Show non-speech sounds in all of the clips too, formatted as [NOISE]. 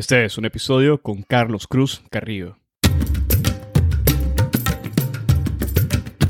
Este es un episodio con Carlos Cruz Carrillo.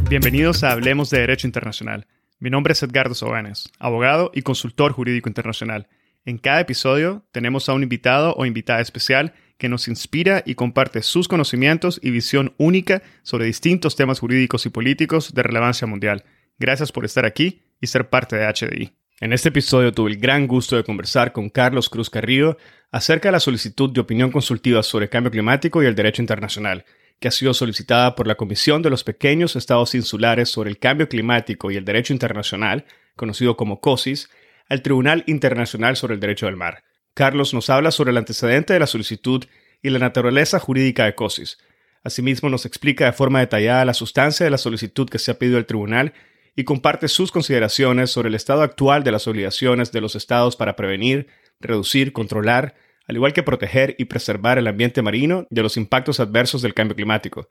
Bienvenidos a Hablemos de Derecho Internacional. Mi nombre es Edgardo Sobanes, abogado y consultor jurídico internacional. En cada episodio tenemos a un invitado o invitada especial que nos inspira y comparte sus conocimientos y visión única sobre distintos temas jurídicos y políticos de relevancia mundial. Gracias por estar aquí y ser parte de HDI. En este episodio tuve el gran gusto de conversar con Carlos Cruz Carrillo acerca de la solicitud de opinión consultiva sobre cambio climático y el derecho internacional, que ha sido solicitada por la Comisión de los Pequeños Estados Insulares sobre el Cambio Climático y el Derecho Internacional, conocido como COSIS, al Tribunal Internacional sobre el Derecho del Mar. Carlos nos habla sobre el antecedente de la solicitud y la naturaleza jurídica de COSIS. Asimismo, nos explica de forma detallada la sustancia de la solicitud que se ha pedido al tribunal y comparte sus consideraciones sobre el estado actual de las obligaciones de los estados para prevenir, reducir, controlar, al igual que proteger y preservar el ambiente marino de los impactos adversos del cambio climático.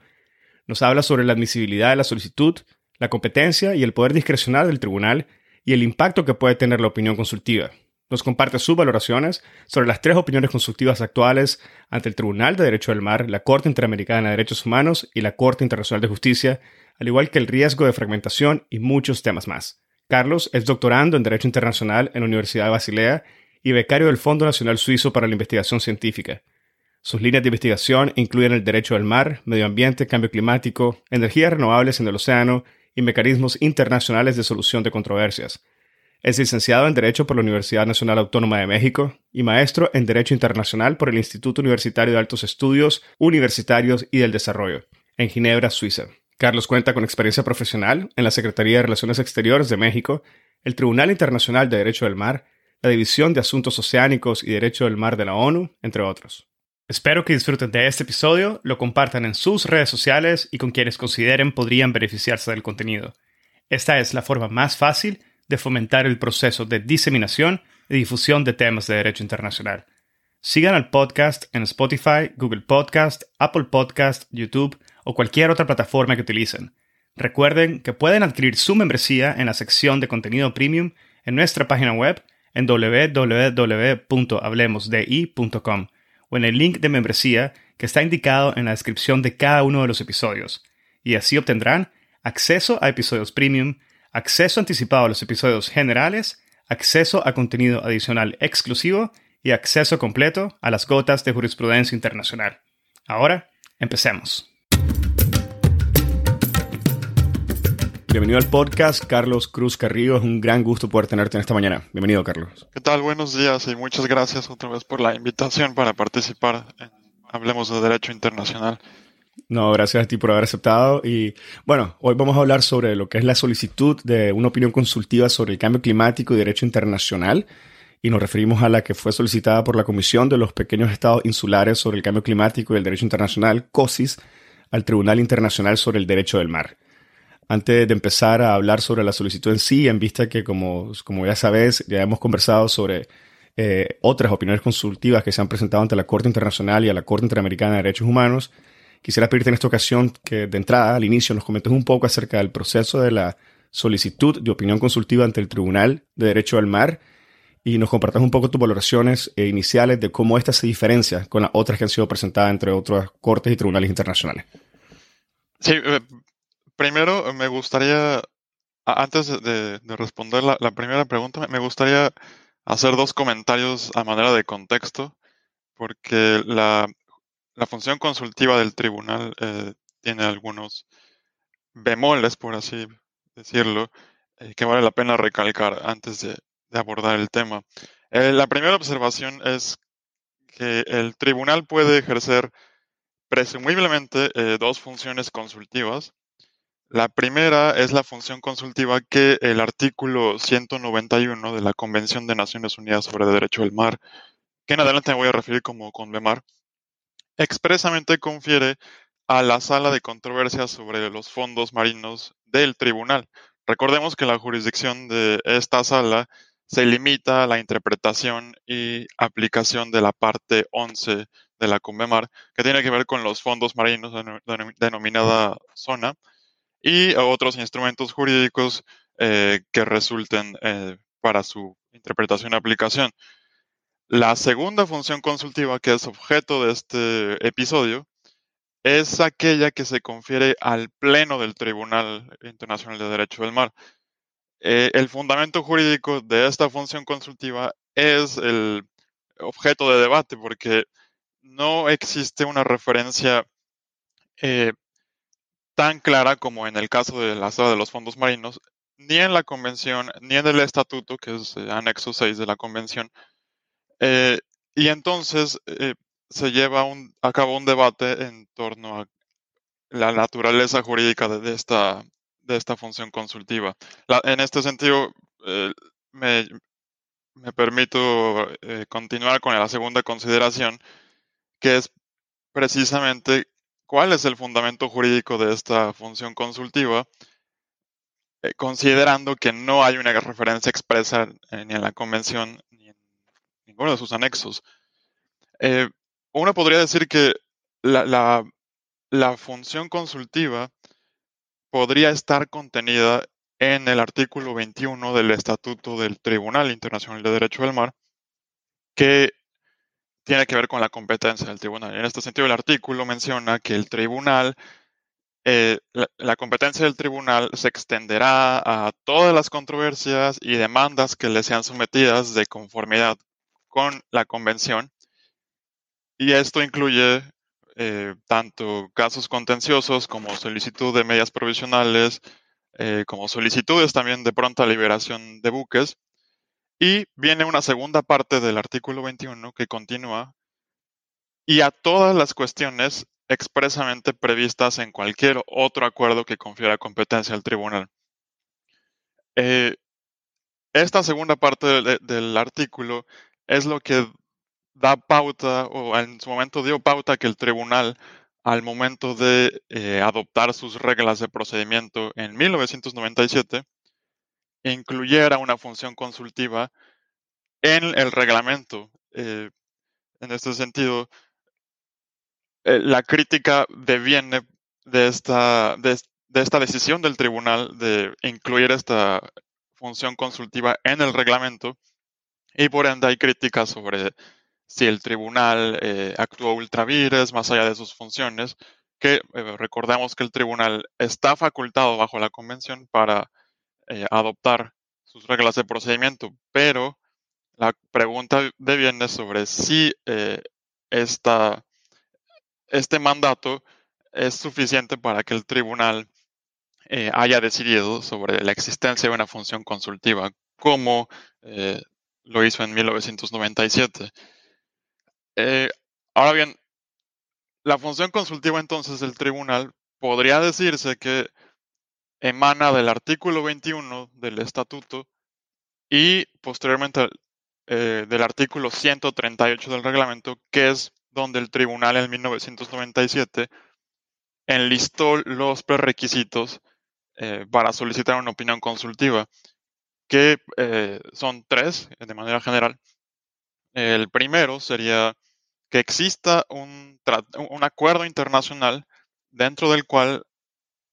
Nos habla sobre la admisibilidad de la solicitud, la competencia y el poder discrecional del tribunal y el impacto que puede tener la opinión consultiva. Nos comparte sus valoraciones sobre las tres opiniones consultivas actuales ante el Tribunal de Derecho del Mar, la Corte Interamericana de Derechos Humanos y la Corte Internacional de Justicia, al igual que el riesgo de fragmentación y muchos temas más. Carlos es doctorando en Derecho Internacional en la Universidad de Basilea y becario del Fondo Nacional Suizo para la Investigación Científica. Sus líneas de investigación incluyen el derecho del mar, medio ambiente, cambio climático, energías renovables en el océano y mecanismos internacionales de solución de controversias. Es licenciado en Derecho por la Universidad Nacional Autónoma de México y maestro en Derecho Internacional por el Instituto Universitario de Altos Estudios Universitarios y del Desarrollo, en Ginebra, Suiza. Carlos cuenta con experiencia profesional en la Secretaría de Relaciones Exteriores de México, el Tribunal Internacional de Derecho del Mar, la División de Asuntos Oceánicos y Derecho del Mar de la ONU, entre otros. Espero que disfruten de este episodio, lo compartan en sus redes sociales y con quienes consideren podrían beneficiarse del contenido. Esta es la forma más fácil de fomentar el proceso de diseminación y difusión de temas de derecho internacional. Sigan al podcast en Spotify, Google Podcast, Apple Podcast, YouTube o cualquier otra plataforma que utilicen. Recuerden que pueden adquirir su membresía en la sección de contenido premium en nuestra página web en www.hablemosdi.com o en el link de membresía que está indicado en la descripción de cada uno de los episodios, y así obtendrán acceso a episodios premium, acceso anticipado a los episodios generales, acceso a contenido adicional exclusivo y acceso completo a las gotas de jurisprudencia internacional. Ahora, empecemos. Bienvenido al podcast, Carlos Cruz Carrillo. Es un gran gusto poder tenerte en esta mañana. Bienvenido, Carlos. ¿Qué tal? Buenos días y muchas gracias otra vez por la invitación para participar en Hablemos de Derecho Internacional. No, gracias a ti por haber aceptado. Y bueno, hoy vamos a hablar sobre lo que es la solicitud de una opinión consultiva sobre el cambio climático y derecho internacional. Y nos referimos a la que fue solicitada por la Comisión de los Pequeños Estados Insulares sobre el Cambio Climático y el Derecho Internacional, COSIS, al Tribunal Internacional sobre el Derecho del Mar. Antes de empezar a hablar sobre la solicitud en sí, en vista que, como, como ya sabes, ya hemos conversado sobre eh, otras opiniones consultivas que se han presentado ante la Corte Internacional y a la Corte Interamericana de Derechos Humanos, quisiera pedirte en esta ocasión que de entrada, al inicio, nos comentes un poco acerca del proceso de la solicitud de opinión consultiva ante el Tribunal de Derecho del Mar y nos compartas un poco tus valoraciones eh, iniciales de cómo esta se diferencia con las otras que han sido presentadas entre otras cortes y tribunales internacionales. Sí, eh, primero me gustaría, antes de, responder la, primera pregunta, me gustaría hacer dos comentarios a manera de contexto, porque la, función consultiva del tribunal eh, tiene algunos bemoles, por así decirlo, eh, que vale la pena recalcar antes de, abordar el tema. Eh, la primera observación es que el tribunal puede ejercer presumiblemente dos funciones consultivas la primera es la función consultiva que el artículo 191 de la Convención de Naciones Unidas sobre el Derecho del Mar, que en adelante me voy a referir como CONVEMAR, expresamente confiere a la sala de controversias sobre los fondos marinos del tribunal. Recordemos que la jurisdicción de esta sala se limita a la interpretación y aplicación de la parte 11 de la CONVEMAR, que tiene que ver con los fondos marinos denominada zona, y otros instrumentos jurídicos eh, que resulten eh, para su interpretación y aplicación. La segunda función consultiva, que es objeto de este episodio, es aquella que se confiere al Pleno del Tribunal Internacional de Derecho del Mar. Eh, el fundamento jurídico de esta función consultiva es el objeto de debate porque no existe una referencia eh, tan clara como en el caso de la sala de los fondos marinos, ni en la convención, ni en el estatuto, que es el anexo 6 de la convención. Eh, y entonces se lleva a cabo un debate en torno a la naturaleza jurídica de, esta, de esta función consultiva. en este sentido, eh, me, permito eh, continuar con la segunda consideración, que es precisamente cuál es el fundamento jurídico de esta función consultiva, eh, considerando que no hay una referencia expresa ni en la convención ni en ninguno de sus anexos. Uno podría decir que la, función consultiva podría estar contenida en el artículo 21 del Estatuto del Tribunal Internacional de Derecho del Mar, que tiene que ver con la competencia del tribunal. En este sentido, el artículo menciona que el tribunal, eh, la, competencia del tribunal se extenderá a todas las controversias y demandas que le sean sometidas de conformidad con la convención y esto incluye eh, tanto casos contenciosos como solicitud de medidas provisionales, eh, como solicitudes también de pronta liberación de buques. Y viene una segunda parte del artículo 21 que continúa y a todas las cuestiones expresamente previstas en cualquier otro acuerdo que confiera competencia al tribunal. Eh, esta segunda parte del artículo es lo que da pauta o en su momento dio pauta que el tribunal al momento de eh, adoptar sus reglas de procedimiento en 1997 incluyera una función consultiva en el reglamento. Eh, en este sentido, eh, la crítica deviene de esta, de esta decisión del tribunal de incluir esta función consultiva en el reglamento y por ende hay críticas sobre si el tribunal eh, actuó ultravires más allá de sus funciones, que recordemos que el tribunal está facultado bajo la convención para eh, adoptar sus reglas de procedimiento, pero la pregunta deviene sobre si esta, este mandato es suficiente para que el tribunal haya decidido sobre la existencia de una función consultiva, como lo hizo en 1997. Eh, ahora bien, la función consultiva entonces del tribunal podría decirse que emana del artículo 21 del estatuto y posteriormente eh, del artículo 138 del reglamento, que es donde el tribunal en 1997 enlistó los prerequisitos eh, para solicitar una opinión consultiva, que son tres de manera general. El primero sería que exista un, acuerdo internacional dentro del cual,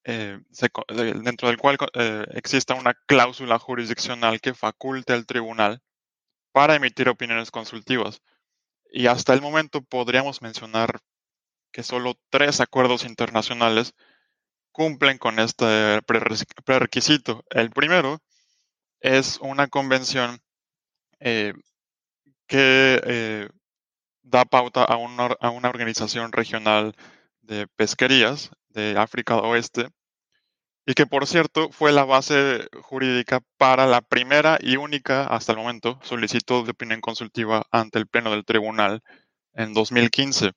eh, dentro del cual eh, exista una cláusula jurisdiccional que faculte al tribunal para emitir opiniones consultivas. Y hasta el momento podríamos mencionar que solo tres acuerdos internacionales cumplen con este prerequisito. El primero es una convención eh, que da pauta a una, a una organización regional de pesquerías de África Oeste y que por cierto fue la base jurídica para la primera y única hasta el momento solicitud de opinión consultiva ante el Pleno del Tribunal en 2015.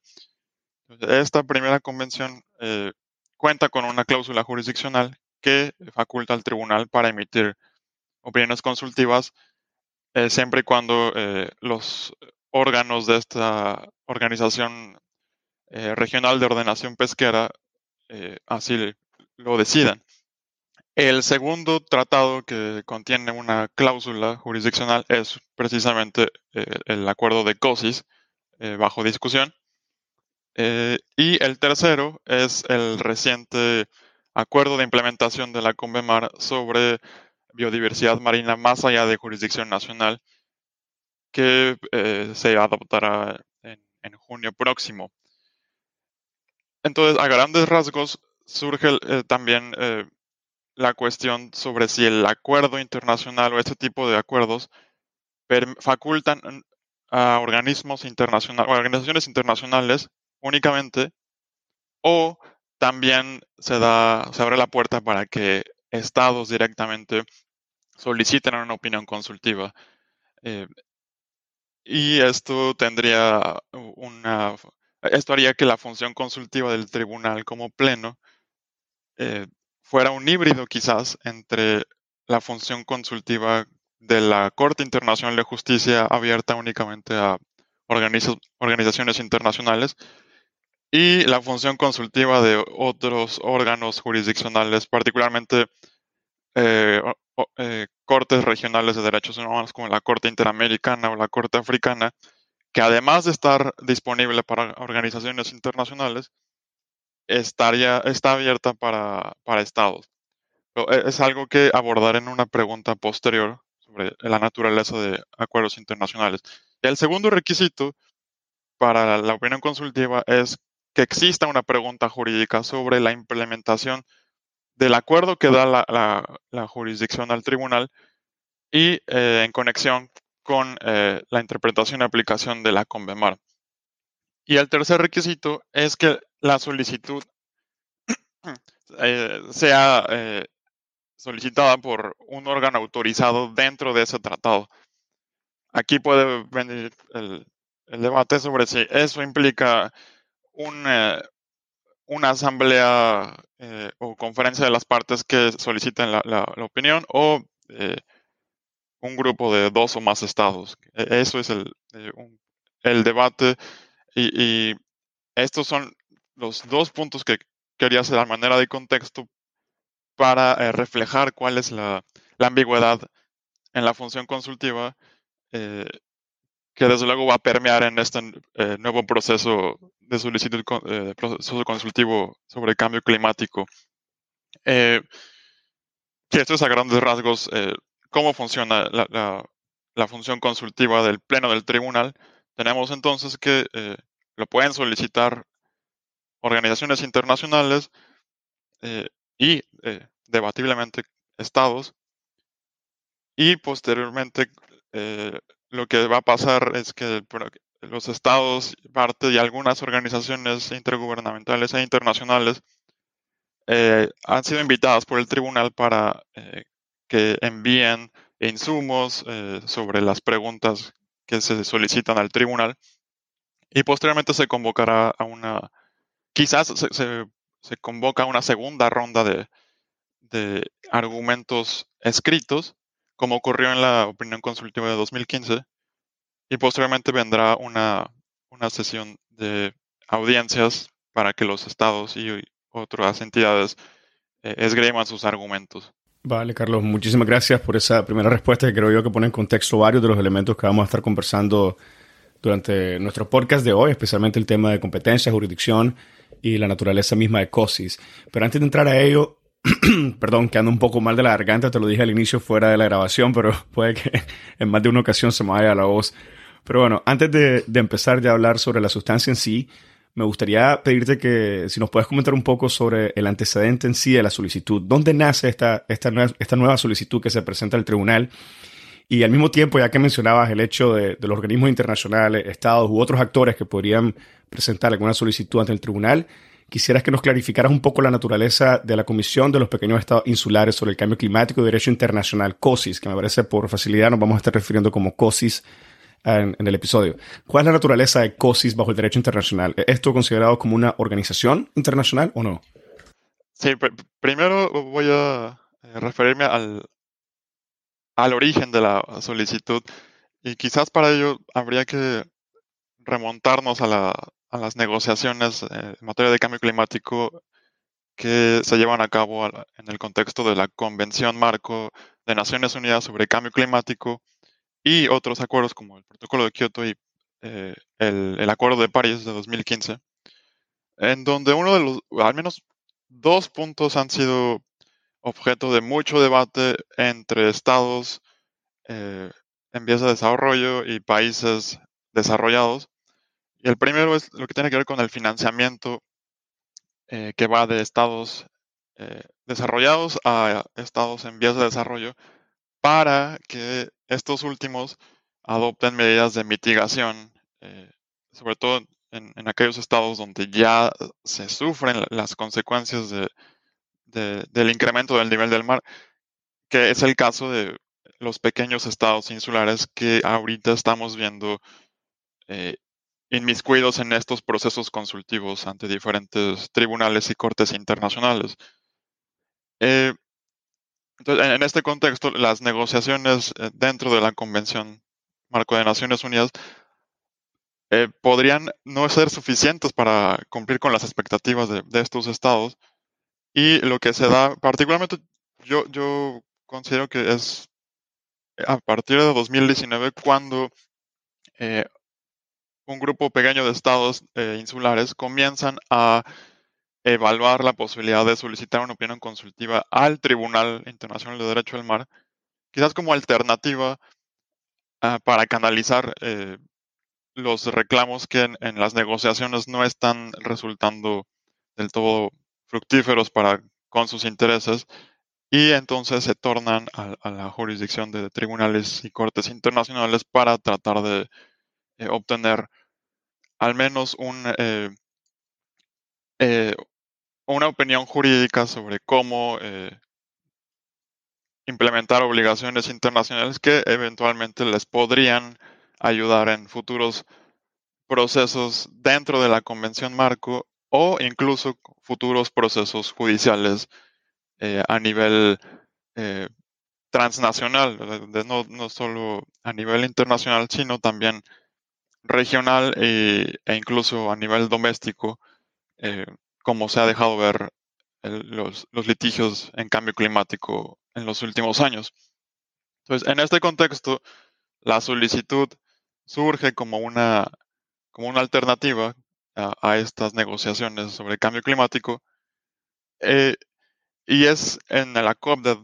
Esta primera convención eh, cuenta con una cláusula jurisdiccional que faculta al tribunal para emitir opiniones consultivas eh, siempre y cuando eh, los órganos de esta organización regional de ordenación pesquera eh, así lo decidan. El segundo tratado que contiene una cláusula jurisdiccional es precisamente eh, el acuerdo de COSIS, bajo discusión. y el tercero es el reciente acuerdo de implementación de la CONVEMAR sobre biodiversidad marina más allá de jurisdicción nacional, que eh, se adoptará en, junio próximo. Entonces, a grandes rasgos, surge eh, también eh, la cuestión sobre si el acuerdo internacional o este tipo de acuerdos facultan a organismos internacionales, organizaciones internacionales únicamente, o también se da, se abre la puerta para que estados directamente soliciten una opinión consultiva. Eh, y esto tendría una, esto haría que la función consultiva del tribunal como pleno eh, fuera un híbrido quizás entre la función consultiva de la Corte Internacional de Justicia abierta únicamente a organizaciones internacionales y la función consultiva de otros órganos jurisdiccionales, particularmente eh, eh, cortes regionales de derechos humanos como la Corte Interamericana o la Corte Africana, que además de estar disponible para organizaciones internacionales, estaría, está abierta para, para estados. E, es algo que abordar en una pregunta posterior sobre la naturaleza de acuerdos internacionales. el segundo requisito para la opinión consultiva es que exista una pregunta jurídica sobre la implementación del acuerdo que da la, jurisdicción al tribunal y eh, en conexión con eh, la interpretación y aplicación de la CONVEMAR. Y el tercer requisito es que la solicitud [CLEARS THROAT] eh, sea solicitada por un órgano autorizado dentro de ese tratado. Aquí puede venir el, debate sobre si eso implica una, una asamblea eh, o conferencia de las partes que soliciten la, opinión o eh, un grupo de dos o más estados. E, eso es el, eh, el debate y, estos son los dos puntos que quería hacer a manera de contexto para eh, reflejar cuál es la, ambigüedad en la función consultiva eh, que desde luego va a permear en este nuevo proceso de solicitud, proceso consultivo sobre cambio climático. que esto es a grandes rasgos cómo funciona la, función consultiva del Pleno del Tribunal. Tenemos entonces que lo pueden solicitar organizaciones internacionales y eh, debatiblemente estados. Y posteriormente eh, lo que va a pasar es que los estados, parte de algunas organizaciones intergubernamentales e internacionales, eh, han sido invitadas por el tribunal para que envíen insumos sobre las preguntas que se solicitan al tribunal y posteriormente se convocará a una, quizás se se convoca una segunda ronda de, argumentos escritos, como ocurrió en la opinión consultiva de 2015, y posteriormente vendrá una, sesión de audiencias para que los estados y otras entidades eh, esgriman sus argumentos. Vale, Carlos, muchísimas gracias por esa primera respuesta que creo yo que pone en contexto varios de los elementos que vamos a estar conversando durante nuestro podcast de hoy, especialmente el tema de competencia, jurisdicción y la naturaleza misma de COSIS. Pero antes de entrar a ello, [CLEARS THROAT] perdón, que ando un poco mal de la garganta, te lo dije al inicio fuera de la grabación, pero [LAUGHS] puede que en más de una ocasión se me vaya la voz. Pero bueno, antes de, empezar ya a hablar sobre la sustancia en sí, me gustaría pedirte que si nos puedes comentar un poco sobre el antecedente en sí de la solicitud. ¿Dónde nace esta, esta, nueva, solicitud que se presenta al tribunal? Y al mismo tiempo, ya que mencionabas el hecho de, los organismos internacionales, estados u otros actores que podrían presentar alguna solicitud ante el tribunal, quisieras que nos clarificaras un poco la naturaleza de la Comisión de los Pequeños Estados Insulares sobre el Cambio Climático y Derecho Internacional, COSIS, que me parece por facilidad nos vamos a estar refiriendo como COSIS en, el episodio. ¿Cuál es la naturaleza de COSIS bajo el derecho internacional? ¿Es esto considerado como una organización internacional o no? Sí, primero voy a eh, referirme al, al origen de la solicitud. Y quizás para ello habría que remontarnos a, las negociaciones en materia de cambio climático que se llevan a cabo en el contexto de la Convención Marco de Naciones Unidas sobre Cambio Climático y otros acuerdos como el Protocolo de Kioto y eh, el, el, Acuerdo de París de 2015, en donde uno de los, al menos dos puntos han sido objeto de mucho debate entre estados, eh, en vías de desarrollo y países desarrollados. Y el primero es lo que tiene que ver con el financiamiento eh, que va de estados desarrollados a estados en vías de desarrollo para que estos últimos adopten medidas de mitigación, eh, sobre todo en, aquellos estados donde ya se sufren las consecuencias del incremento del nivel del mar, que es el caso de los pequeños estados insulares que ahorita estamos viendo eh, inmiscuidos en estos procesos consultivos ante diferentes tribunales y cortes internacionales. Eh, entonces, en este contexto, las negociaciones eh, dentro de la Convención Marco de Naciones Unidas eh, podrían no ser suficientes para cumplir con las expectativas de, estos estados. Y lo que se da, particularmente, yo, yo considero que es a partir de 2019 cuando eh, un grupo pequeño de estados insulares comienzan a evaluar la posibilidad de solicitar una opinión consultiva al Tribunal Internacional de Derecho del Mar, quizás como alternativa ah, para canalizar eh, los reclamos que en, las negociaciones no están resultando del todo fructíferos para con sus intereses y entonces se tornan a, la jurisdicción de tribunales y cortes internacionales para tratar de eh, obtener al menos un eh, una opinión jurídica sobre cómo eh, implementar obligaciones internacionales que eventualmente les podrían ayudar en futuros procesos dentro de la Convención Marco o incluso futuros procesos judiciales eh, a nivel transnacional, no, no, solo a nivel internacional, sino también regional e, incluso a nivel doméstico eh, como se ha dejado ver los, litigios en cambio climático en los últimos años. Entonces, en este contexto, la solicitud surge como una, como una alternativa a, estas negociaciones sobre cambio climático eh, y es en la COP, de,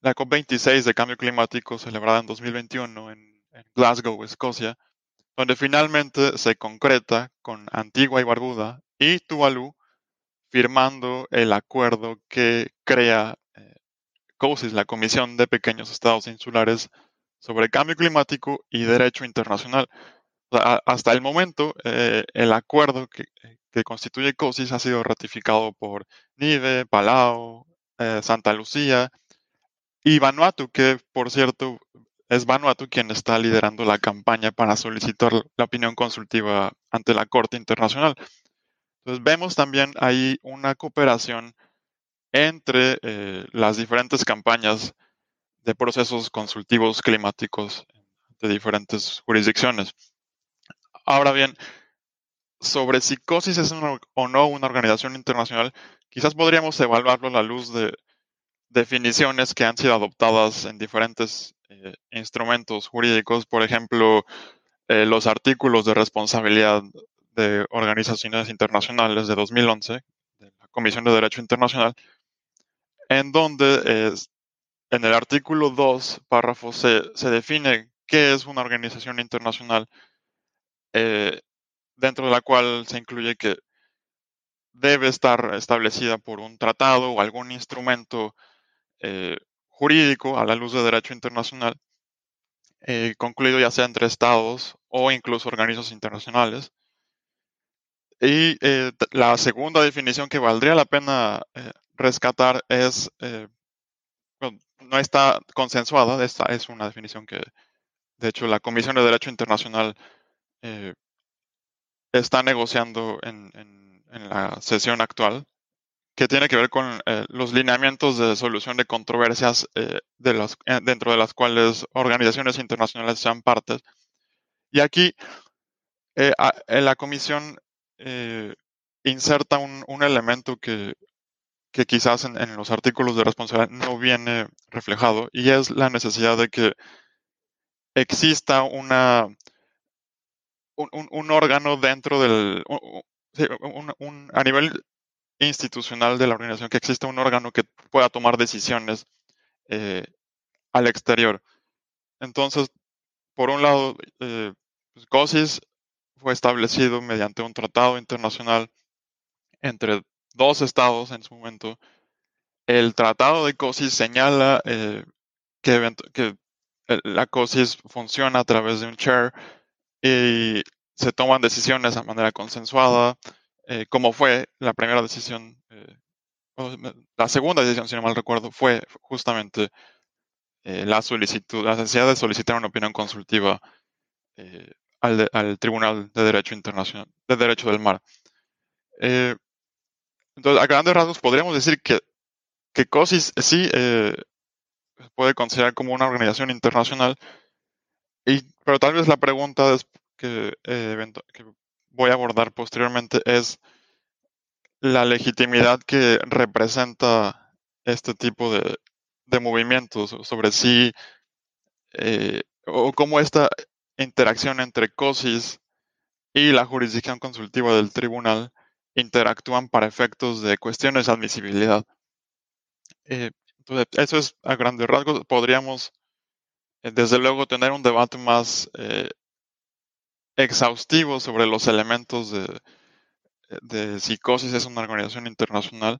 la COP 26 de cambio climático celebrada en 2021 en, en Glasgow, Escocia, donde finalmente se concreta con Antigua y Barbuda y Tuvalu firmando el acuerdo que crea eh, COSIS, la Comisión de Pequeños Estados Insulares sobre Cambio Climático y Derecho Internacional. hasta el momento, eh, el acuerdo que, constituye COSIS ha sido ratificado por Nive, Palau, eh, Santa Lucía y Vanuatu, que por cierto es Vanuatu quien está liderando la campaña para solicitar la opinión consultiva ante la Corte Internacional. Entonces vemos también ahí una cooperación entre eh, las diferentes campañas de procesos consultivos climáticos de diferentes jurisdicciones. Ahora bien, sobre si COSIS es o no una organización internacional, quizás podríamos evaluarlo a la luz de definiciones que han sido adoptadas en diferentes eh, instrumentos jurídicos, por ejemplo, eh, los artículos de responsabilidad de Organizaciones Internacionales de 2011, de la Comisión de Derecho Internacional, en donde en el artículo 2, párrafo C, se define qué es una organización internacional, eh, dentro de la cual se incluye que debe estar establecida por un tratado o algún instrumento eh, jurídico a la luz de derecho internacional, eh, concluido ya sea entre estados o incluso organismos internacionales, y eh, la segunda definición que valdría la pena eh, rescatar es, eh, no está consensuada, esta es una definición que, de hecho, la Comisión de Derecho Internacional está negociando en, la sesión actual, que tiene que ver con los lineamientos de solución de controversias dentro de las cuales organizaciones internacionales sean partes. Y aquí, en la Comisión eh, inserta un, elemento que, quizás en, los artículos de responsabilidad no viene reflejado y es la necesidad de que exista una un, órgano dentro del a nivel institucional de la organización que exista un órgano que pueda tomar decisiones eh, al exterior. Entonces, por un lado, eh, pues, COSIS fue establecido mediante un tratado internacional entre dos estados en su momento. El tratado de COSIS señala eh, que, que la COSIS funciona a través de un chair y se toman decisiones de manera consensuada, eh, como fue la primera decisión, eh, la segunda decisión, si no mal recuerdo, fue justamente eh, la solicitud, la necesidad de solicitar una opinión consultiva al, Tribunal de Derecho Internacional, de Derecho del Mar. entonces, a grandes rasgos podríamos decir que, que COSIS sí puede considerar como una organización internacional, y, pero tal vez la pregunta que, eh, voy a abordar posteriormente es la legitimidad que representa este tipo de, movimientos sobre eh, o cómo esta interacción entre COSIS y la jurisdicción consultiva del tribunal interactúan para efectos de cuestiones de admisibilidad. Eh, entonces, eso es a grandes rasgos. Podríamos, desde luego, tener un debate más exhaustivo sobre los elementos de, de psicosis es una organización internacional,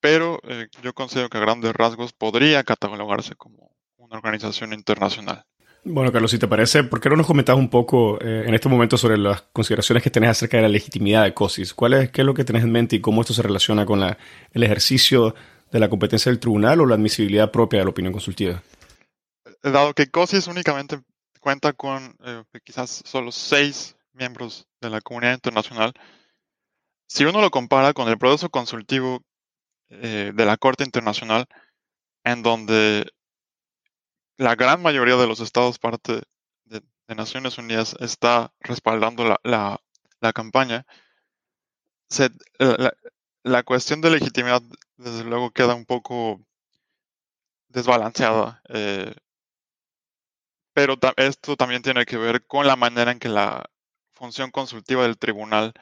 pero eh, yo considero que a grandes rasgos podría catalogarse como una organización internacional. Bueno, Carlos, si te parece, ¿por qué no nos comentas un poco eh, en este momento sobre las consideraciones que tenés acerca de la legitimidad de COSIS? ¿Cuál es, ¿Qué es lo que tenés en mente y cómo esto se relaciona con la, el ejercicio de la competencia del tribunal o la admisibilidad propia de la opinión consultiva? Dado que COSIS únicamente cuenta con eh, quizás solo seis miembros de la comunidad internacional. Si uno lo compara con el proceso consultivo eh, de la Corte Internacional, en donde la gran mayoría de los estados parte de, Naciones Unidas está respaldando la, la, campaña, la, cuestión de legitimidad desde luego queda un poco desbalanceada. Eh, pero esto también tiene que ver con la manera en que la función consultiva del tribunal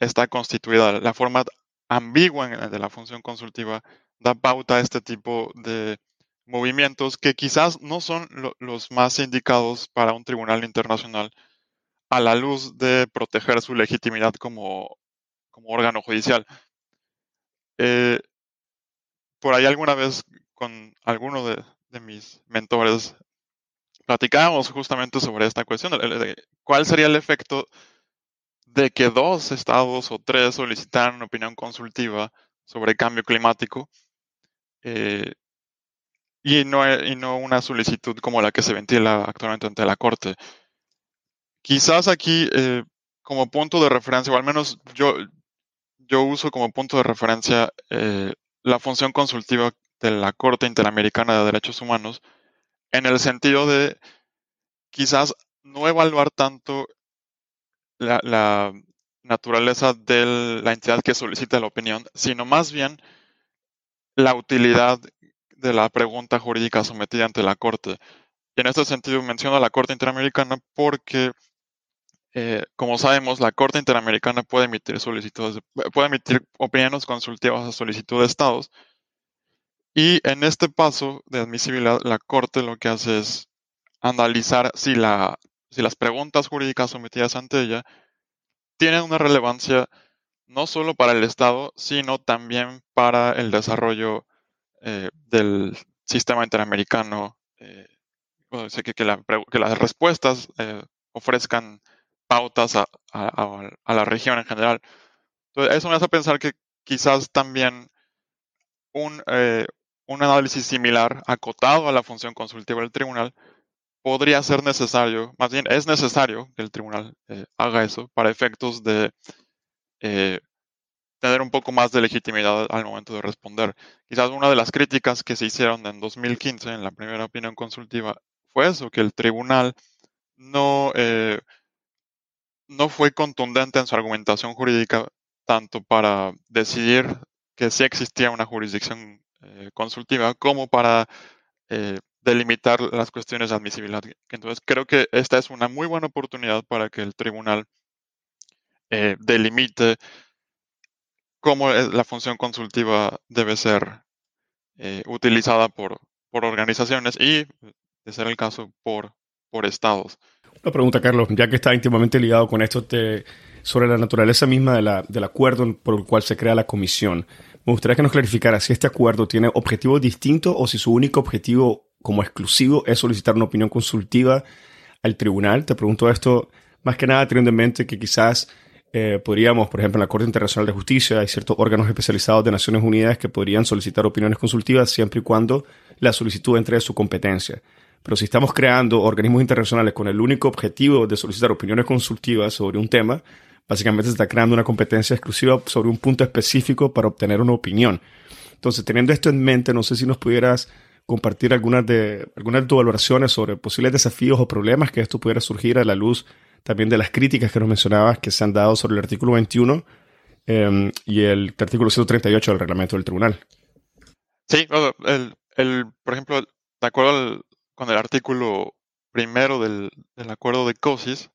está constituida. La forma ambigua de la función consultiva da pauta a este tipo de movimientos que quizás no son los más indicados para un tribunal internacional a la luz de proteger su legitimidad como, órgano judicial. Eh, por ahí alguna vez con alguno de mis mentores platicábamos justamente sobre esta cuestión, cuál sería el efecto de que dos estados o tres solicitaran opinión consultiva sobre cambio climático eh, y, no, y no una solicitud como la que se ventila actualmente ante la Corte. Quizás aquí, eh, como punto de referencia, o al menos yo, yo uso como punto de referencia eh, la función consultiva de la Corte Interamericana de Derechos Humanos, en el sentido de quizás no evaluar tanto la, naturaleza de la entidad que solicita la opinión, sino más bien la utilidad de la pregunta jurídica sometida ante la Corte. Y en este sentido menciono a la Corte Interamericana porque, eh, como sabemos, la Corte Interamericana puede emitir solicitudes, puede emitir opiniones consultivas a solicitud de estados, y en este paso de admisibilidad, la Corte lo que hace es analizar si, la, si las preguntas jurídicas sometidas ante ella tienen una relevancia no solo para el Estado, sino también para el desarrollo eh, del sistema interamericano, eh, que, las respuestas eh, ofrezcan pautas a, la región en general. Entonces, eso me hace pensar que quizás también un, un análisis similar acotado a la función consultiva del tribunal podría ser necesario, más bien es necesario que el tribunal haga eso para efectos de tener un poco más de legitimidad al momento de responder. Quizás una de las críticas que se hicieron en 2015 en la primera opinión consultiva fue eso, que el tribunal no, eh, no fue contundente en su argumentación jurídica tanto para decidir que sí existía una jurisdicción eh, consultiva como para eh, delimitar las cuestiones de admisibilidad. Entonces creo que esta es una muy buena oportunidad para que el tribunal delimite cómo la función consultiva debe ser utilizada por, por organizaciones y, de ser el caso, por por estados. Una pregunta, Carlos, ya que está íntimamente ligado con esto, sobre la naturaleza misma de la, del acuerdo por el cual se crea la comisión. Me gustaría que nos clarificara si este acuerdo tiene objetivos distintos o si su único objetivo como exclusivo es solicitar una opinión consultiva al tribunal. Te pregunto esto más que nada teniendo en mente que quizás eh, podríamos, por ejemplo, en la Corte Internacional de Justicia hay ciertos órganos especializados de Naciones Unidas que podrían solicitar opiniones consultivas siempre y cuando la solicitud entre en su competencia. Pero si estamos creando organismos internacionales con el único objetivo de solicitar opiniones consultivas sobre un tema, básicamente se está creando una competencia exclusiva sobre un punto específico para obtener una opinión. Entonces, teniendo esto en mente, no sé si nos pudieras compartir algunas de, algunas de valoraciones sobre posibles desafíos o problemas que esto pudiera surgir a la luz también de las críticas que nos mencionabas que se han dado sobre el artículo 21 em, y el artículo 138 del reglamento del tribunal. Sí, el, el, por ejemplo, de acuerdo con el artículo primero del, del, acuerdo de COSIS,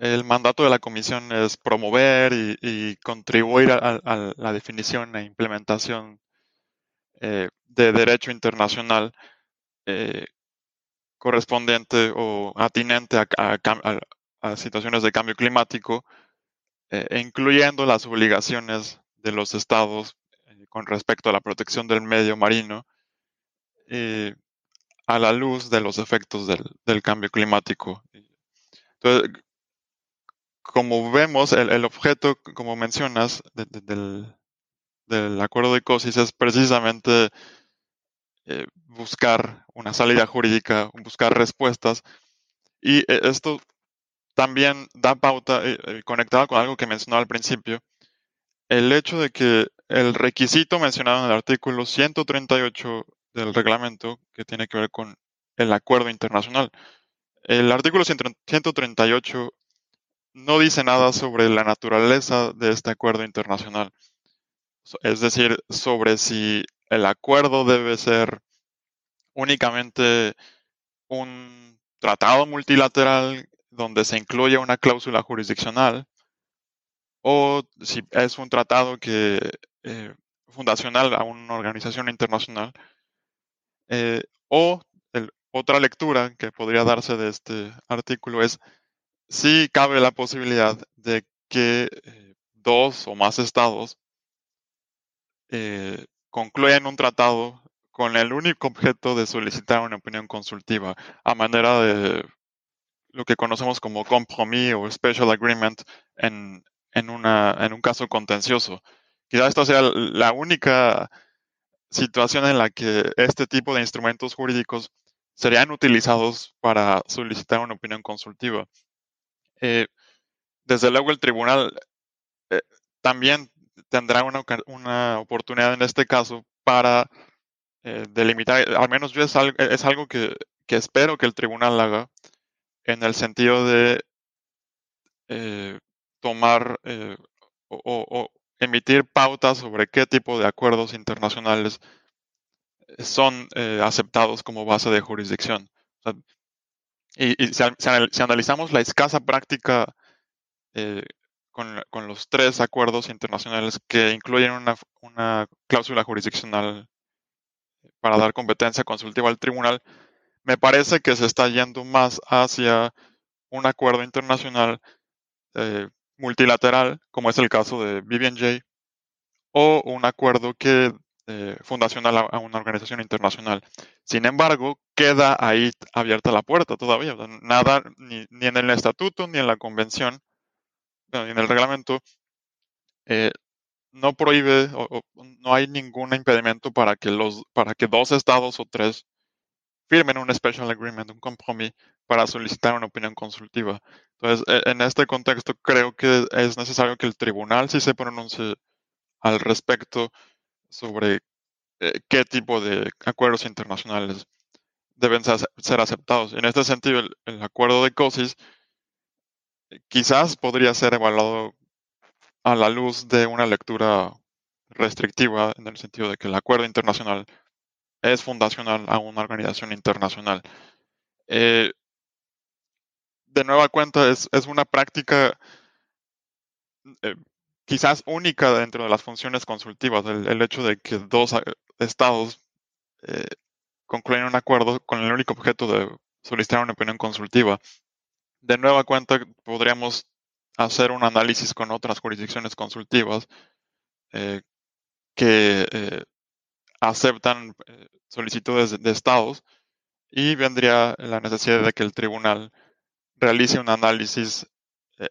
el mandato de la comisión es promover y, contribuir a, la definición e implementación eh, de derecho internacional eh, correspondiente o atinente a, a situaciones de cambio climático, eh, incluyendo las obligaciones de los estados eh, con respecto a la protección del medio marino eh, a la luz de los efectos del, cambio climático. Entonces, como vemos, el, objeto, como mencionas, del, del, acuerdo de COSIS es precisamente buscar una salida jurídica, buscar respuestas. Y esto también da pauta, eh, eh, conectado con algo que mencionó al principio, el hecho de que el requisito mencionado en el artículo 138 del reglamento, que tiene que ver con el acuerdo internacional, el artículo 138 no dice nada sobre la naturaleza de este acuerdo internacional. Es decir, sobre si el acuerdo debe ser únicamente un tratado multilateral donde se incluye una cláusula jurisdiccional o si es un tratado que eh, fundacional a una organización internacional eh, o otra lectura que podría darse de este artículo es si cabe la posibilidad de que eh, dos o más estados concluyan un tratado con el único objeto de solicitar una opinión consultiva a manera de lo que conocemos como compromis o special agreement en, en, una, en un caso contencioso. Quizá esta sea la única situación en la que este tipo de instrumentos jurídicos serían utilizados para solicitar una opinión consultiva. Eh, desde luego el tribunal eh, también tendrá una, una, oportunidad en este caso para eh, delimitar, al menos yo es algo, es algo que, que, espero que el tribunal haga, en el sentido de eh, tomar eh, o, emitir pautas sobre qué tipo de acuerdos internacionales son eh, aceptados como base de jurisdicción. y, si, analizamos la escasa práctica con, los tres acuerdos internacionales que incluyen una cláusula jurisdiccional para dar competencia consultiva al tribunal, me parece que se está yendo más hacia un acuerdo internacional eh, multilateral, como es el caso de BBNJ, o un acuerdo que eh, fundacional a, una organización internacional. Sin embargo, queda ahí abierta la puerta todavía. Nada, ni, en el estatuto, ni en la convención, ni en el reglamento, eh, no prohíbe o, no hay ningún impedimento para que los para que dos estados o tres firmen un special agreement, un compromis para solicitar una opinión consultiva. Entonces, e, en este contexto, creo que es necesario que el tribunal sí se pronuncie al respecto sobre eh, qué tipo de acuerdos internacionales deben ser aceptados. En este sentido, el, acuerdo de COSIS eh, quizás podría ser evaluado a la luz de una lectura restrictiva, en el sentido de que el acuerdo internacional es fundacional a una organización internacional. Eh, de nueva cuenta, es, una práctica eh, quizás única dentro de las funciones consultivas, el, hecho de que dos eh, estados concluyen un acuerdo con el único objeto de solicitar una opinión consultiva. De nueva cuenta, podríamos hacer un análisis con otras jurisdicciones consultivas eh, que eh, aceptan eh, solicitudes de, estados y vendría la necesidad de que el tribunal realice un análisis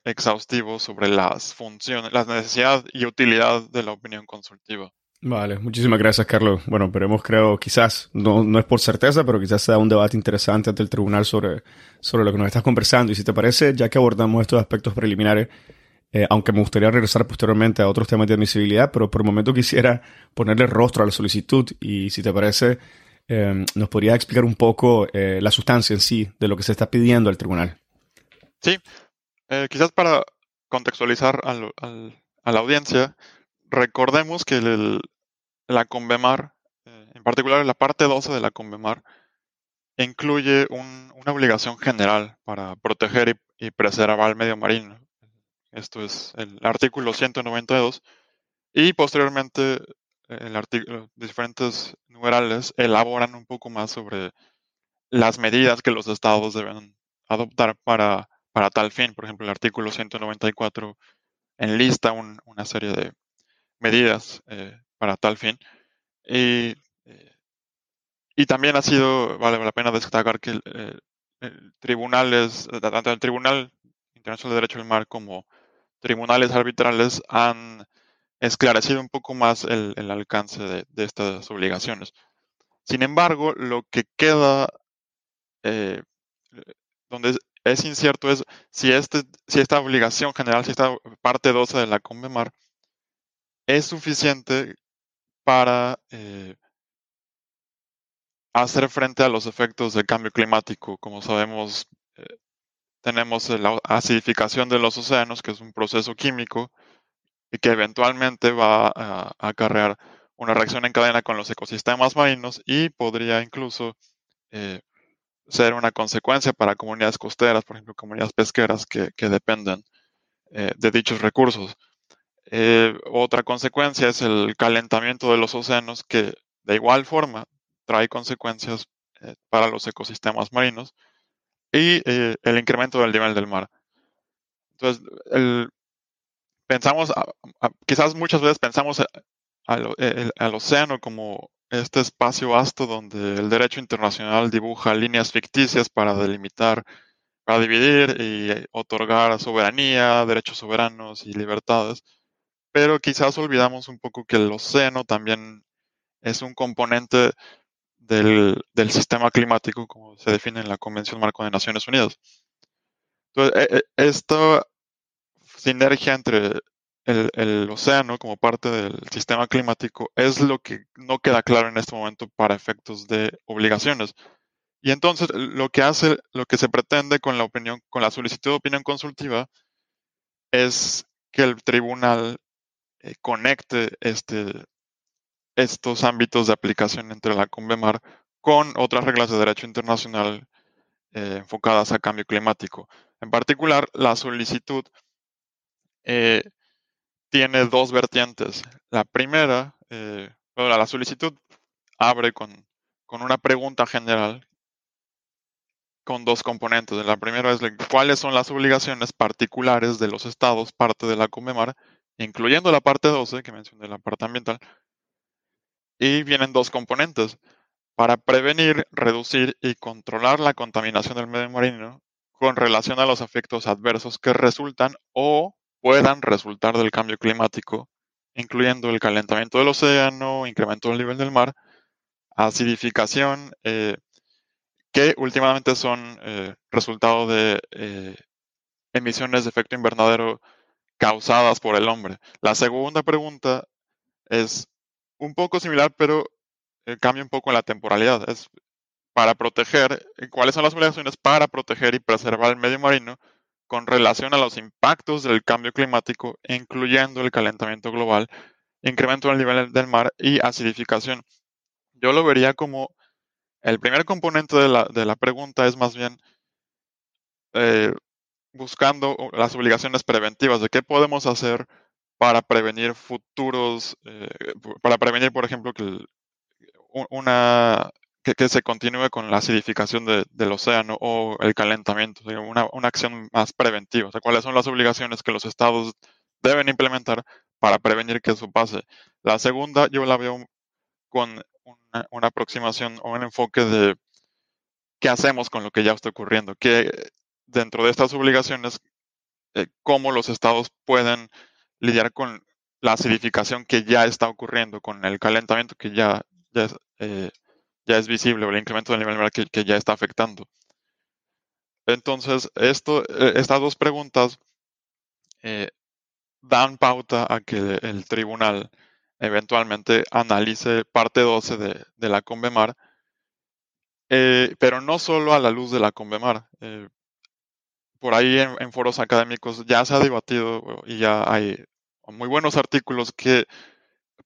exhaustivo sobre las funciones, la necesidad y utilidad de la opinión consultiva. Vale, muchísimas gracias, Carlos. Bueno, veremos, creo, quizás, no, no es por certeza, pero quizás sea un debate interesante ante el tribunal sobre, sobre lo que nos estás conversando. Y si te parece, ya que abordamos estos aspectos preliminares, eh, aunque me gustaría regresar posteriormente a otros temas de admisibilidad, pero por el momento quisiera ponerle rostro a la solicitud y si te parece, eh, nos podría explicar un poco eh, la sustancia en sí de lo que se está pidiendo al tribunal. Sí, quizás para contextualizar al, a la audiencia, recordemos que la Convemar, eh, en particular la parte 12 de la Convemar, incluye una obligación general para proteger y, preservar el medio marino. Esto es el artículo 192. Y posteriormente, el diferentes numerales elaboran un poco más sobre las medidas que los estados deben adoptar para, para tal fin. Por ejemplo, el artículo 194 enlista una serie de medidas eh, para tal fin. Y, eh, y, también ha sido, vale la pena destacar que el, tribunales, tanto el Tribunal Internacional de Derecho del Mar como tribunales arbitrales han esclarecido un poco más el, alcance de, estas obligaciones. Sin embargo, lo que queda, eh, donde es, incierto es si, este, si esta obligación general, si esta parte 12 de la CONVEMAR es suficiente para eh, hacer frente a los efectos del cambio climático. Como sabemos, tenemos la acidificación de los océanos, que es un proceso químico y que eventualmente va a, acarrear una reacción en cadena con los ecosistemas marinos y podría incluso eh, ser una consecuencia para comunidades costeras, por ejemplo, comunidades pesqueras que, dependen de dichos recursos. Eh, otra consecuencia es el calentamiento de los océanos que de igual forma trae consecuencias eh, para los ecosistemas marinos y eh, el incremento del nivel del mar. Entonces, pensamos, quizás muchas veces pensamos al, océano como este espacio vasto donde el derecho internacional dibuja líneas ficticias para delimitar, para dividir y otorgar soberanía, derechos soberanos y libertades pero quizás olvidamos un poco que el océano también es un componente del, sistema climático, como se define en la Convención Marco de Naciones Unidas. Entonces, e, e, esta sinergia entre el, océano como parte del sistema climático es lo que no queda claro en este momento para efectos de obligaciones. Y entonces lo que hace, lo que se pretende con la opinión, con la solicitud de opinión consultiva es que el tribunal eh, conecte este, estos ámbitos de aplicación entre la CONVEMAR con otras reglas de derecho internacional eh, enfocadas a cambio climático. En particular, la solicitud eh, tiene dos vertientes. La primera, la solicitud abre con, con, una pregunta general con dos componentes. La primera es cuáles son las obligaciones particulares de los estados, parte de la CONVEMAR, incluyendo la parte 12 que mencioné, la parte ambiental. Y vienen dos componentes para prevenir, reducir y controlar la contaminación del medio marino con relación a los efectos adversos que resultan o puedan resultar del cambio climático, incluyendo el calentamiento del océano, incremento del nivel del mar, acidificación, eh, que últimamente son eh, resultado de eh, emisiones de efecto invernadero causadas por el hombre. La segunda pregunta es un poco similar, pero eh, cambia un poco en la temporalidad. Es para proteger, eh, ¿cuáles son las obligaciones para proteger y preservar el medio marino con relación a los impactos del cambio climático, incluyendo el calentamiento global, incremento del nivel del mar y acidificación? Yo lo vería como el primer componente de la, de la pregunta es más bien eh, buscando las obligaciones preventivas de qué podemos hacer para prevenir futuros, eh, para prevenir, por ejemplo, que una que, se continúe con la acidificación del océano o el calentamiento, una, una, acción más preventiva. O sea, cuáles son las obligaciones que los estados deben implementar para prevenir que eso pase. La segunda, yo la veo con una, aproximación o un enfoque de qué hacemos con lo que ya está ocurriendo, que dentro de estas obligaciones, eh, cómo los estados pueden lidiar con la acidificación que ya está ocurriendo, con el calentamiento que ya, ya, es, eh, visible, o el incremento del nivel mar que, ya está afectando. Entonces, eh, estas dos preguntas dan pauta a que el tribunal eventualmente analice parte 12 de, la Convemar, eh, pero no solo a la luz de la Convemar. Eh, por ahí en, foros académicos ya se ha debatido y ya hay muy buenos artículos que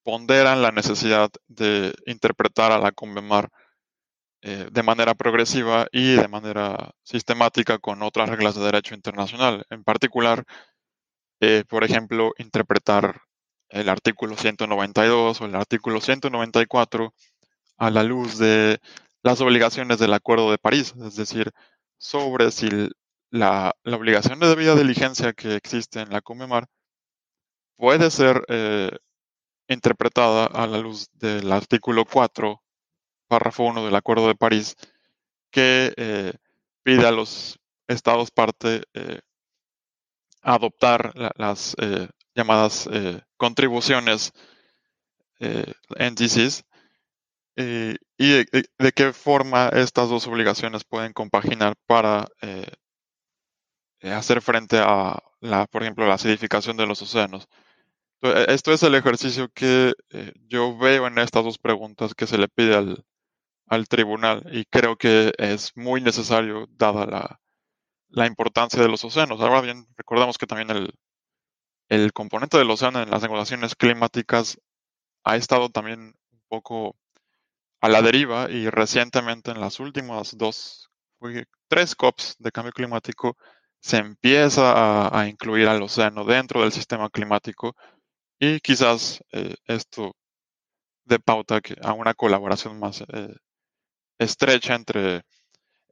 ponderan la necesidad de interpretar a la Convemar eh, de manera progresiva y de manera sistemática con otras reglas de derecho internacional. En particular, por ejemplo, interpretar el artículo 192 o el artículo 194 a la luz de las obligaciones del Acuerdo de París, es decir, sobre si la, obligación de debida diligencia que existe en la COMEMAR puede ser eh, interpretada a la luz del artículo 4, párrafo 1 del Acuerdo de París, que eh, pide a los estados parte eh, adoptar las llamadas contribuciones eh, y de, qué forma estas dos obligaciones pueden compaginar para hacer frente a, la, por ejemplo, la acidificación de los océanos. Esto es el ejercicio que yo veo en estas dos preguntas que se le pide al, al tribunal y creo que es muy necesario dada la, la importancia de los océanos. Ahora bien, recordamos que también el, el componente del océano en las negociaciones climáticas ha estado también un poco a la deriva y recientemente en las últimas dos, tres COPs de cambio climático se empieza a, incluir al océano dentro del sistema climático y quizás eh, esto de pauta a una colaboración más eh, estrecha entre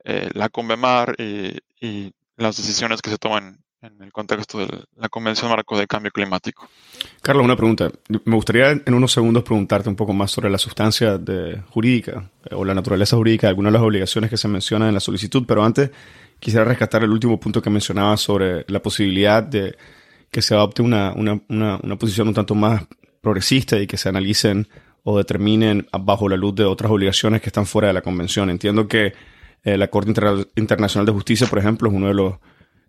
eh, la Convemar y, y, las decisiones que se toman en el contexto de la Convención Marco de Cambio Climático. Carlos, una pregunta. Me gustaría en unos segundos preguntarte un poco más sobre la sustancia de, jurídica o la naturaleza jurídica de algunas de las obligaciones que se mencionan en la solicitud, pero antes quisiera rescatar el último punto que mencionaba sobre la posibilidad de que se adopte una, una, una, posición un tanto más progresista y que se analicen o determinen bajo la luz de otras obligaciones que están fuera de la Convención. Entiendo que eh, la Corte Internacional de Justicia, por ejemplo, es uno de los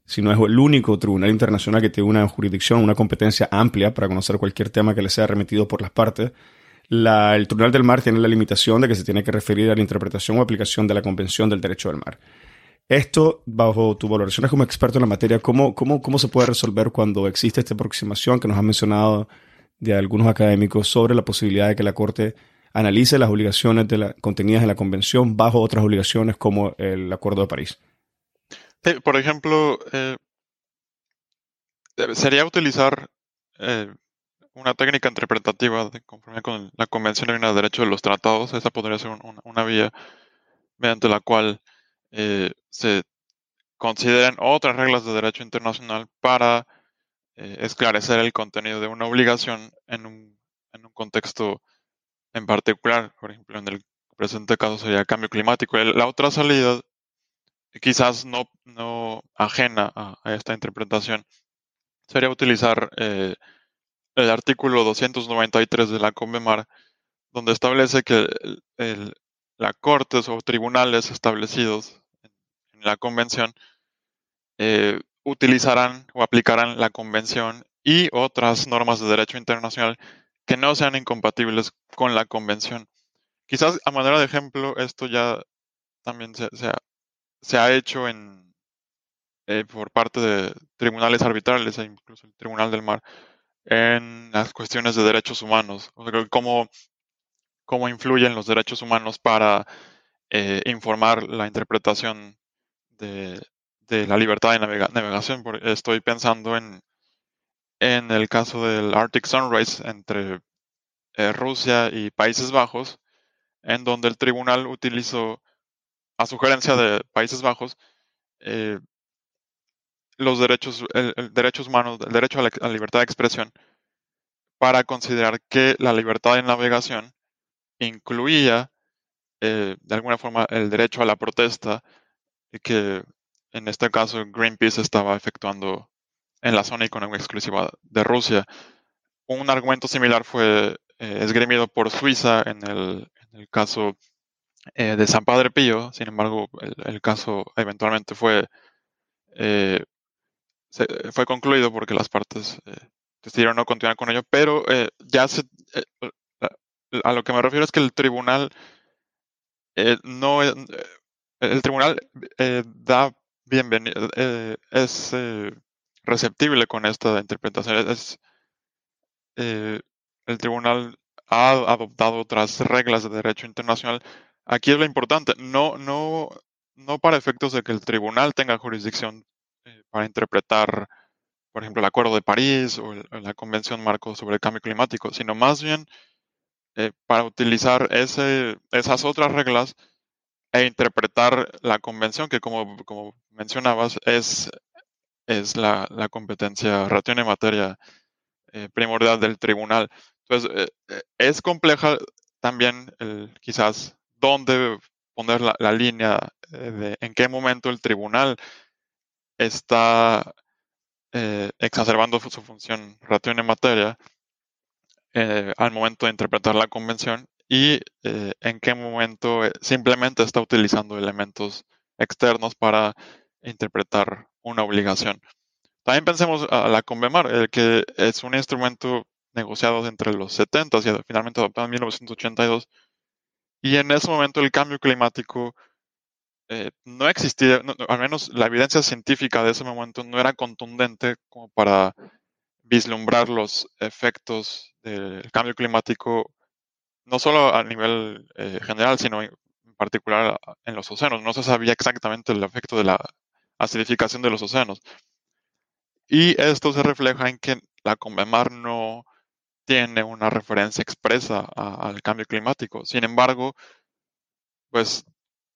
si no es el único tribunal internacional que tiene una jurisdicción, una competencia amplia para conocer cualquier tema que le sea remitido por las partes. el Tribunal del Mar tiene la limitación de que se tiene que referir a la interpretación o aplicación de la Convención del Derecho del Mar. Esto, bajo tu valoración como experto en la materia, ¿cómo, cómo, cómo se puede resolver cuando existe esta aproximación que nos han mencionado de algunos académicos sobre la posibilidad de que la Corte analice las obligaciones de la, contenidas en la Convención bajo otras obligaciones como el Acuerdo de París? por ejemplo, eh, sería utilizar eh, una técnica interpretativa de conforme con la Convención de Derecho de los Tratados. Esa podría ser una vía mediante la cual eh, se consideren otras reglas de derecho internacional para esclarecer el contenido de una obligación en un, en un contexto en particular. Por ejemplo, en el presente caso sería cambio climático. La otra salida quizás no, no ajena a, esta interpretación, sería utilizar eh, el artículo 293 de la CONVEMAR, donde establece que el, la cortes o tribunales establecidos la convención eh, utilizarán o aplicarán la convención y otras normas de derecho internacional que no sean incompatibles con la convención. Quizás a manera de ejemplo, esto ya también se, ha hecho en, eh, por parte de tribunales arbitrales e incluso el Tribunal del Mar en las cuestiones de derechos humanos, o sea, cómo, cómo influyen los derechos humanos para eh, informar la interpretación de, la libertad de navegación. Estoy pensando en, en el caso del Arctic Sunrise entre eh, Rusia y Países Bajos, en donde el tribunal utilizó, a sugerencia de Países Bajos, eh, los derechos, el, derechos humanos, el derecho a la, libertad de expresión, para considerar que la libertad de navegación incluía, eh, de alguna forma, el derecho a la protesta, que en este caso Greenpeace estaba efectuando en la zona económica exclusiva de Rusia. Un argumento similar fue eh, esgrimido por Suiza en el, caso eh, de San Padre Pío, sin embargo, el, caso eventualmente fue, eh, fue concluido porque las partes decidieron no continuar con ello, pero ya se, a lo que me refiero es que el tribunal no el tribunal da bienvenido es receptible con esta interpretación es el tribunal ha adoptado otras reglas de derecho internacional. Aquí es lo importante, no, no, no para efectos de que el tribunal tenga jurisdicción eh, para interpretar, por ejemplo, el Acuerdo de París o, la Convención Marco sobre el Cambio Climático, sino más bien eh, para utilizar ese, esas otras reglas e interpretar la convención, que como, como mencionabas, es, es la, la competencia ratio en materia eh, primordial del tribunal. Entonces, eh, eh, es compleja también quizás dónde poner la, línea de en qué momento el tribunal está exacerbando su, función ratio en materia al momento de interpretar la convención y en qué momento simplemente está utilizando elementos externos para interpretar una obligación. También pensemos a la Convemar, el que es un instrumento negociado entre los 70 y finalmente adoptado en 1982. Y en ese momento el cambio climático eh, no existía, al menos la evidencia científica de ese momento no era contundente como para vislumbrar los efectos del cambio climático, no solo a nivel eh, general, sino en particular en los océanos. No se sabía exactamente el efecto de la acidificación de los océanos. Y esto se refleja en que la Convemar no tiene una referencia expresa al cambio climático. Sin embargo, pues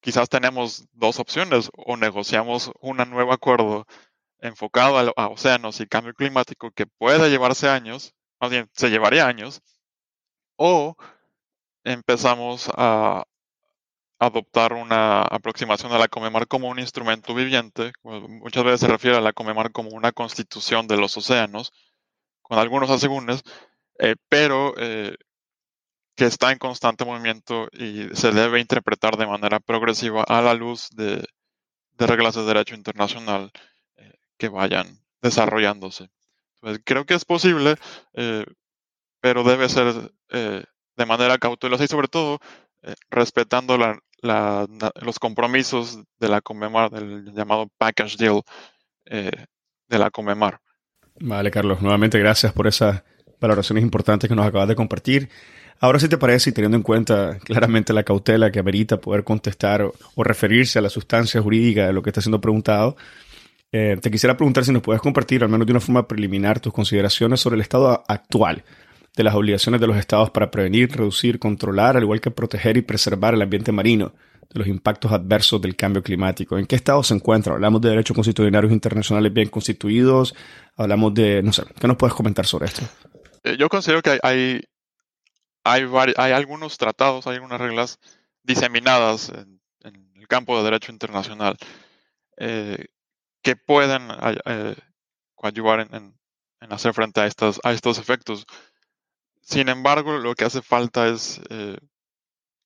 quizás tenemos dos opciones o negociamos un nuevo acuerdo enfocado a, a, océanos y cambio climático que puede llevarse años, más bien se llevaría años, o empezamos a adoptar una aproximación a la Comemar como un instrumento viviente. Muchas veces se refiere a la Comemar como una constitución de los océanos, con algunos asegúnes, eh, pero eh, que está en constante movimiento y se debe interpretar de manera progresiva a la luz de, reglas de derecho internacional eh, que vayan desarrollándose. creo que es posible, pero debe ser de manera cautelosa y sobre todo respetando la, los compromisos de la Comemar, del llamado package deal eh, de la Comemar. Vale, Carlos, nuevamente gracias por esas valoraciones importantes que nos acabas de compartir. Ahora, si te parece, y teniendo en cuenta claramente la cautela que amerita poder contestar o, referirse a la sustancia jurídica de lo que está siendo preguntado, eh, te quisiera preguntar si nos puedes compartir, al menos de una forma preliminar, tus consideraciones sobre el estado actual de las obligaciones de los estados para prevenir, reducir, controlar, al igual que proteger y preservar el ambiente marino de los impactos adversos del cambio climático. ¿En qué estado se encuentra? Hablamos de derechos constitucionales internacionales bien constituidos, hablamos de, no sé, ¿qué nos puedes comentar sobre esto? Eh, yo considero que hay, hay, hay, algunos tratados, hay algunas reglas diseminadas en, el campo de derecho internacional eh, que pueden eh, coadyuvar en, en, hacer frente a, estas, a estos efectos. Sin embargo, lo que hace falta es eh,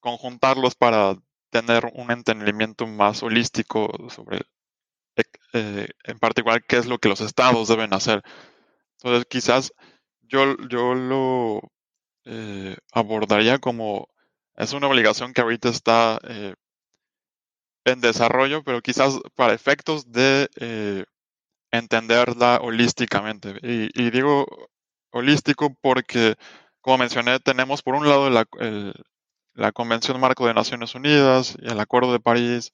conjuntarlos para tener un entendimiento más holístico sobre, eh, en particular, qué es lo que los estados deben hacer. Entonces, quizás yo, yo lo eh, abordaría como es una obligación que ahorita está en desarrollo, pero quizás para efectos de entenderla holísticamente. y digo holístico porque como mencioné, tenemos por un lado la, Convención Marco de Naciones Unidas y el Acuerdo de París,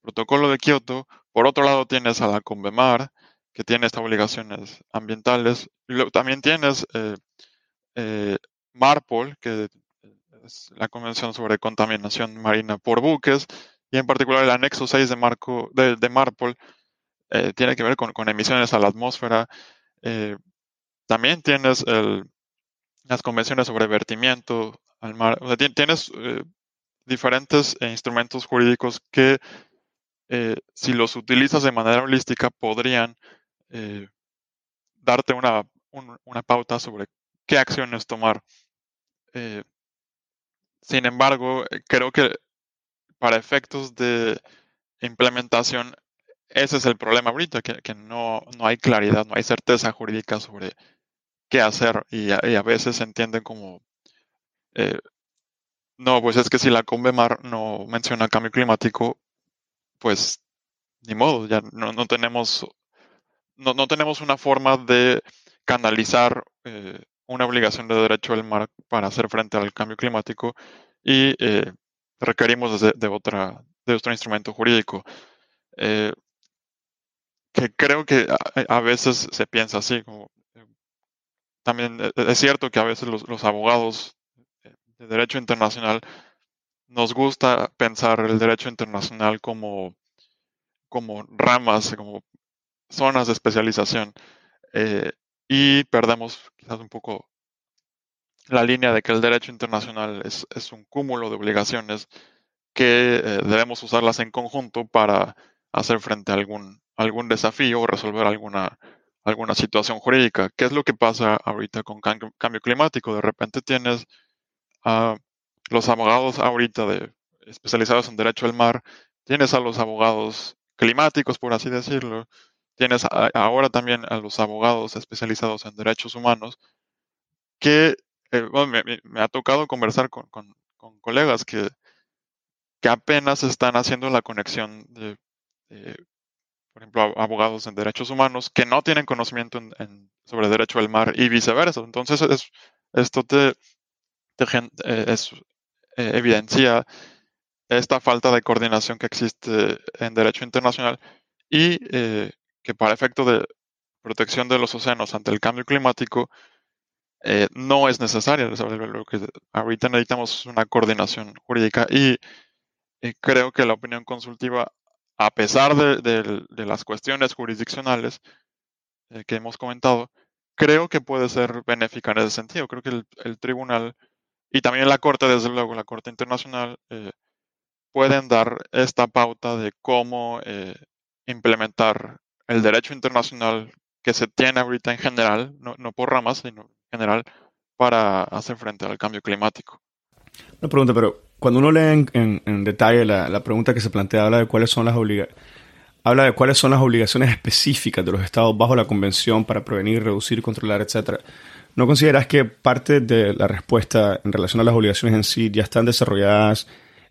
Protocolo de Kioto. Por otro lado tienes a la Convemar, que tiene estas obligaciones ambientales. También tienes eh, eh, Marpol, que la Convención sobre Contaminación Marina por Buques, y en particular el anexo 6 de, Marco, Marpol eh, tiene que ver con, emisiones a la atmósfera. Eh, también tienes las convenciones sobre vertimiento al mar. tienes eh, diferentes instrumentos jurídicos que, si los utilizas de manera holística, podrían darte una, una pauta sobre qué acciones tomar. sin embargo, creo que para efectos de implementación, ese es el problema ahorita, que, no, no, hay claridad, no hay certeza jurídica sobre qué hacer y a, veces se entienden como, eh, no, pues es que si la Convemar no menciona cambio climático, pues ni modo, ya no, no tenemos, no, no, tenemos una forma de canalizar eh, una obligación de derecho del mar para hacer frente al cambio climático y eh, requerimos de, otra, de otro instrumento jurídico. Que creo que a, veces se piensa así. Como, también e, es cierto que a veces los, abogados de derecho internacional nos gusta pensar el derecho internacional como, como ramas, como zonas de especialización. Eh, y perdemos quizás un poco la línea de que el derecho internacional es, un cúmulo de obligaciones que eh, debemos usarlas en conjunto para hacer frente a algún, algún desafío o resolver alguna, alguna situación jurídica. ¿Qué es lo que pasa ahorita con cambio, climático? De repente tienes a los abogados ahorita de, especializados en derecho del mar, tienes a los abogados climáticos, por así decirlo, tienes ahora también a los abogados especializados en derechos humanos, que eh, me, ha tocado conversar con, colegas que, que, apenas están haciendo la conexión de, por ejemplo, abogados en derechos humanos que no tienen conocimiento en, sobre derecho del mar y viceversa. Entonces, esto te, eh, es, eh, evidencia esta falta de coordinación que existe en derecho internacional y que para efecto de protección de los océanos ante el cambio climático, eh, no es necesario. Lo que ahorita necesitamos una coordinación jurídica y, creo que la opinión consultiva, a pesar de, las cuestiones jurisdiccionales eh, que hemos comentado, creo que puede ser benéfica en ese sentido. Creo que el, tribunal y también la Corte, desde luego, la Corte Internacional, eh, pueden dar esta pauta de cómo implementar el derecho internacional que se tiene ahorita en general, no, no por ramas, sino general para hacer frente al cambio climático. Una pregunta, pero cuando uno lee en, detalle la, pregunta que se plantea, habla de cuáles son las habla de cuáles son las obligaciones específicas de los estados bajo la convención para prevenir, reducir, controlar, etcétera. ¿No consideras que parte de la respuesta en relación a las obligaciones en sí ya están desarrolladas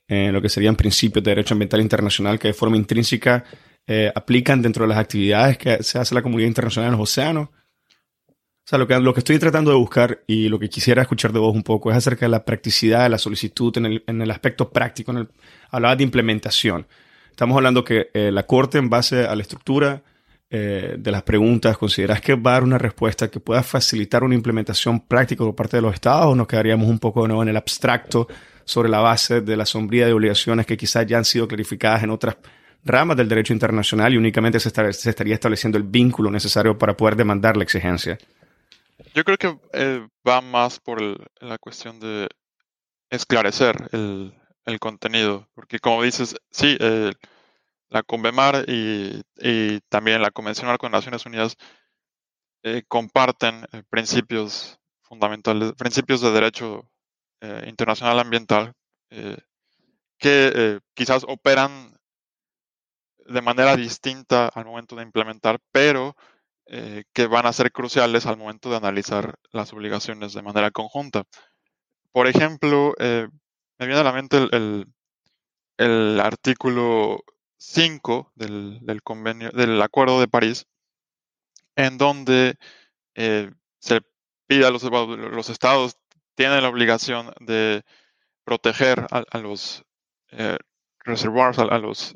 en lo que serían principios de derecho ambiental internacional que de forma intrínseca eh, aplican dentro de las actividades que se hace la comunidad internacional en los océanos? Sea, lo que, lo que estoy tratando de buscar y lo que quisiera escuchar de vos un poco es acerca de la practicidad de la solicitud en el, en el aspecto práctico. En el, hablaba de implementación. Estamos hablando que eh, la Corte, en base a la estructura eh, de las preguntas, ¿consideras que va a dar una respuesta que pueda facilitar una implementación práctica por parte de los estados o nos quedaríamos un poco de nuevo en el abstracto sobre la base de la sombría de obligaciones que quizás ya han sido clarificadas en otras ramas del derecho internacional y únicamente se estaría estableciendo el vínculo necesario para poder demandar la exigencia? Yo creo que eh, va más por la cuestión de esclarecer el, contenido, porque como dices, sí, eh, la Convemar y, también la Convención de Naciones Unidas eh, comparten principios fundamentales, principios de derecho internacional ambiental que quizás operan de manera distinta al momento de implementar, pero eh, que van a ser cruciales al momento de analizar las obligaciones de manera conjunta. Por ejemplo, eh, me viene a la mente el, artículo 5 del, convenio, del Acuerdo de París, en donde eh, se pide a los, los, estados, tienen la obligación de proteger a, los reservoirs, a, los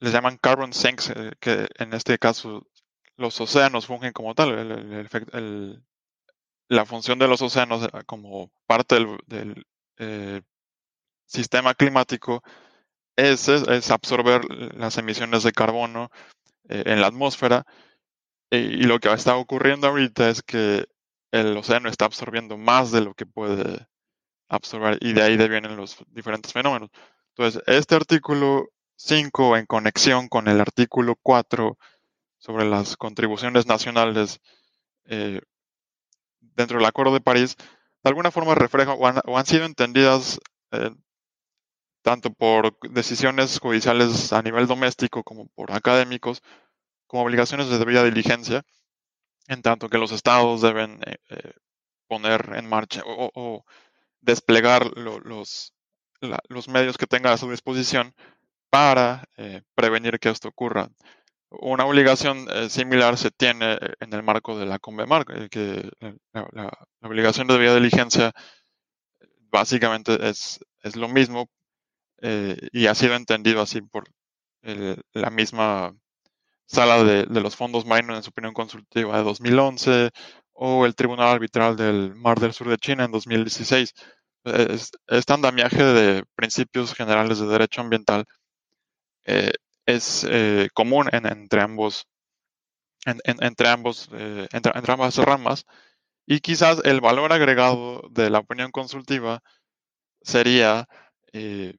les llaman carbon sinks, eh, que en este caso los océanos fungen como tal. La función de los océanos eh, como parte del, eh, sistema climático es, es, absorber las emisiones de carbono en la atmósfera. Y, lo que está ocurriendo ahorita es que el océano está absorbiendo más de lo que puede absorber y de ahí vienen los diferentes fenómenos. Entonces, este artículo 5 en conexión con el artículo 4 sobre las contribuciones nacionales eh, dentro del Acuerdo de París, de alguna forma refleja o han, sido entendidas eh, tanto por decisiones judiciales a nivel doméstico como por académicos como obligaciones de debida diligencia, en tanto que los estados deben eh, poner en marcha o, desplegar los, los medios que tengan a su disposición para prevenir que esto ocurra. Una obligación eh, similar se tiene eh, en el marco de la CONVEMAR, eh, que la, obligación de debida diligencia básicamente es, es lo mismo y ha sido entendido así por la misma sala de, los fondos marinos en su opinión consultiva de 2011 o el Tribunal Arbitral del Mar del Sur de China en 2016. Es, este andamiaje de principios generales de derecho ambiental es eh, común entre ambos, entre, ambos eh, entre, ambas ramas. Y quizás el valor agregado de la opinión consultiva sería eh,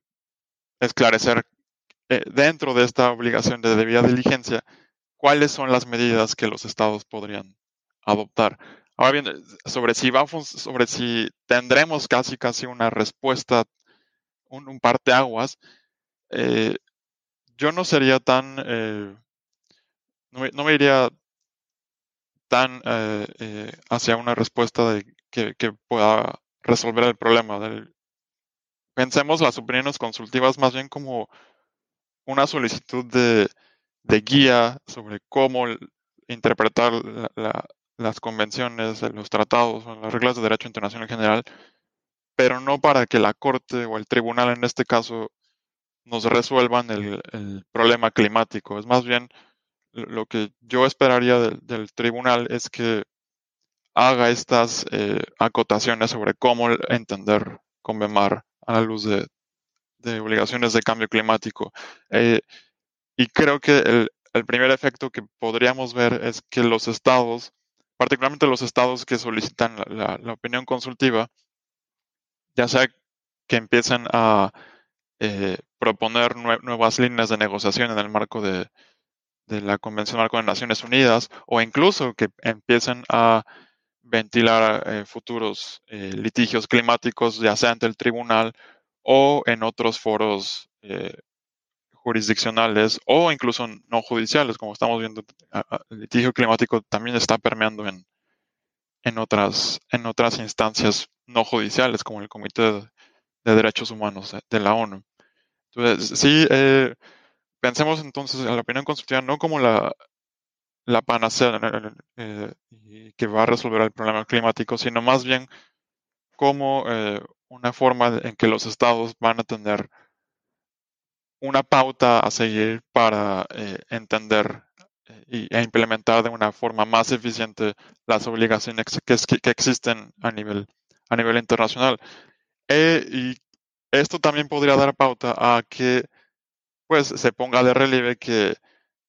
esclarecer dentro de esta obligación de debida diligencia cuáles son las medidas que los estados podrían adoptar. Ahora bien, sobre si, va sobre si tendremos casi casi una respuesta, un, un parteaguas, eh, yo no sería tan, eh, no, me, iría tan eh, eh, hacia una respuesta de que, pueda resolver el problema. pensemos las opiniones consultivas más bien como una solicitud de, guía sobre cómo interpretar las convenciones, los tratados, las reglas de derecho internacional en general, pero no para que la Corte o el tribunal en este caso nos resuelvan el, problema climático. Es más bien lo que yo esperaría del, tribunal es que haga estas eh, acotaciones sobre cómo entender Convemar a la luz de, obligaciones de cambio climático. Eh, y creo que el, primer efecto que podríamos ver es que los estados, particularmente los estados que solicitan la opinión consultiva, ya sea que empiecen a eh, proponer nuevas líneas de negociación en el marco de, la Convención Marco de Naciones Unidas o incluso que empiecen a ventilar eh, futuros eh, litigios climáticos, ya sea ante el tribunal o en otros foros jurisdiccionales o incluso no judiciales, como estamos viendo, el litigio climático también está permeando en, en, otras, en otras instancias no judiciales, como el Comité de, de Derechos Humanos de la ONU. Entonces, sí, eh, pensemos entonces en la opinión consultiva no como la, la panacea eh, que va a resolver el problema climático, sino más bien como eh, una forma en que los estados van a tener una pauta a seguir para entender y, e implementar de una forma más eficiente las obligaciones que, que existen a nivel, a nivel internacional. Y esto también podría dar pauta a que pues se ponga de relieve que,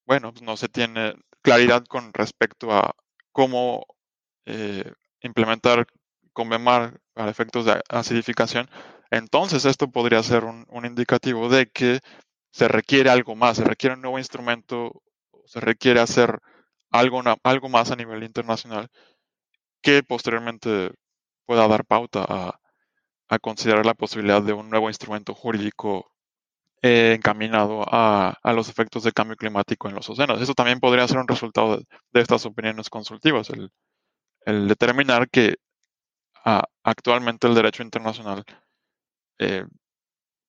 bueno, no se tiene claridad con respecto a cómo eh, implementar Convemar a efectos de acidificación, entonces esto podría ser un, indicativo de que se requiere algo más, se requiere un nuevo instrumento, se requiere hacer algo, algo más a nivel internacional que posteriormente pueda dar pauta a, a considerar la posibilidad de un nuevo instrumento jurídico eh, encaminado a, los efectos de cambio climático en los océanos. Eso también podría ser un resultado de, estas opiniones consultivas, el, determinar que actualmente el derecho internacional eh,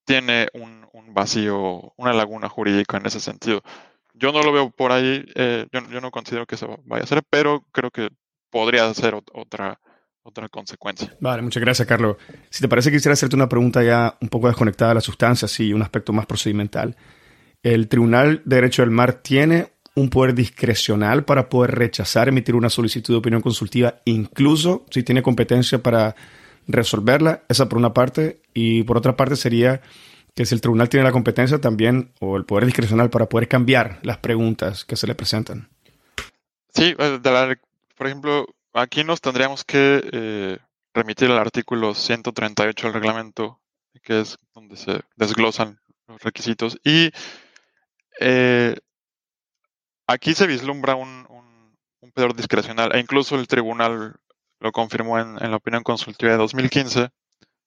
tiene un, vacío, una laguna jurídica en ese sentido. Yo no lo veo por ahí, eh, yo, yo, no considero que se vaya a hacer, pero creo que podría ser otra otra consecuencia. Vale, muchas gracias, Carlos. Si te parece, quisiera hacerte una pregunta ya un poco desconectada de la sustancia, sí, un aspecto más procedimental. ¿El Tribunal de Derecho del Mar tiene un poder discrecional para poder rechazar emitir una solicitud de opinión consultiva, incluso si tiene competencia para resolverla. Esa por una parte. Y por otra parte sería que si el tribunal tiene la competencia también o el poder discrecional para poder cambiar las preguntas que se le presentan. Sí, eh, por ejemplo, aquí nos tendríamos que eh, remitir al artículo 138 del reglamento, que es donde se desglosan los requisitos. Y eh, aquí se vislumbra un, un, poder discrecional, e incluso el tribunal lo confirmó en, la opinión consultiva de 2015,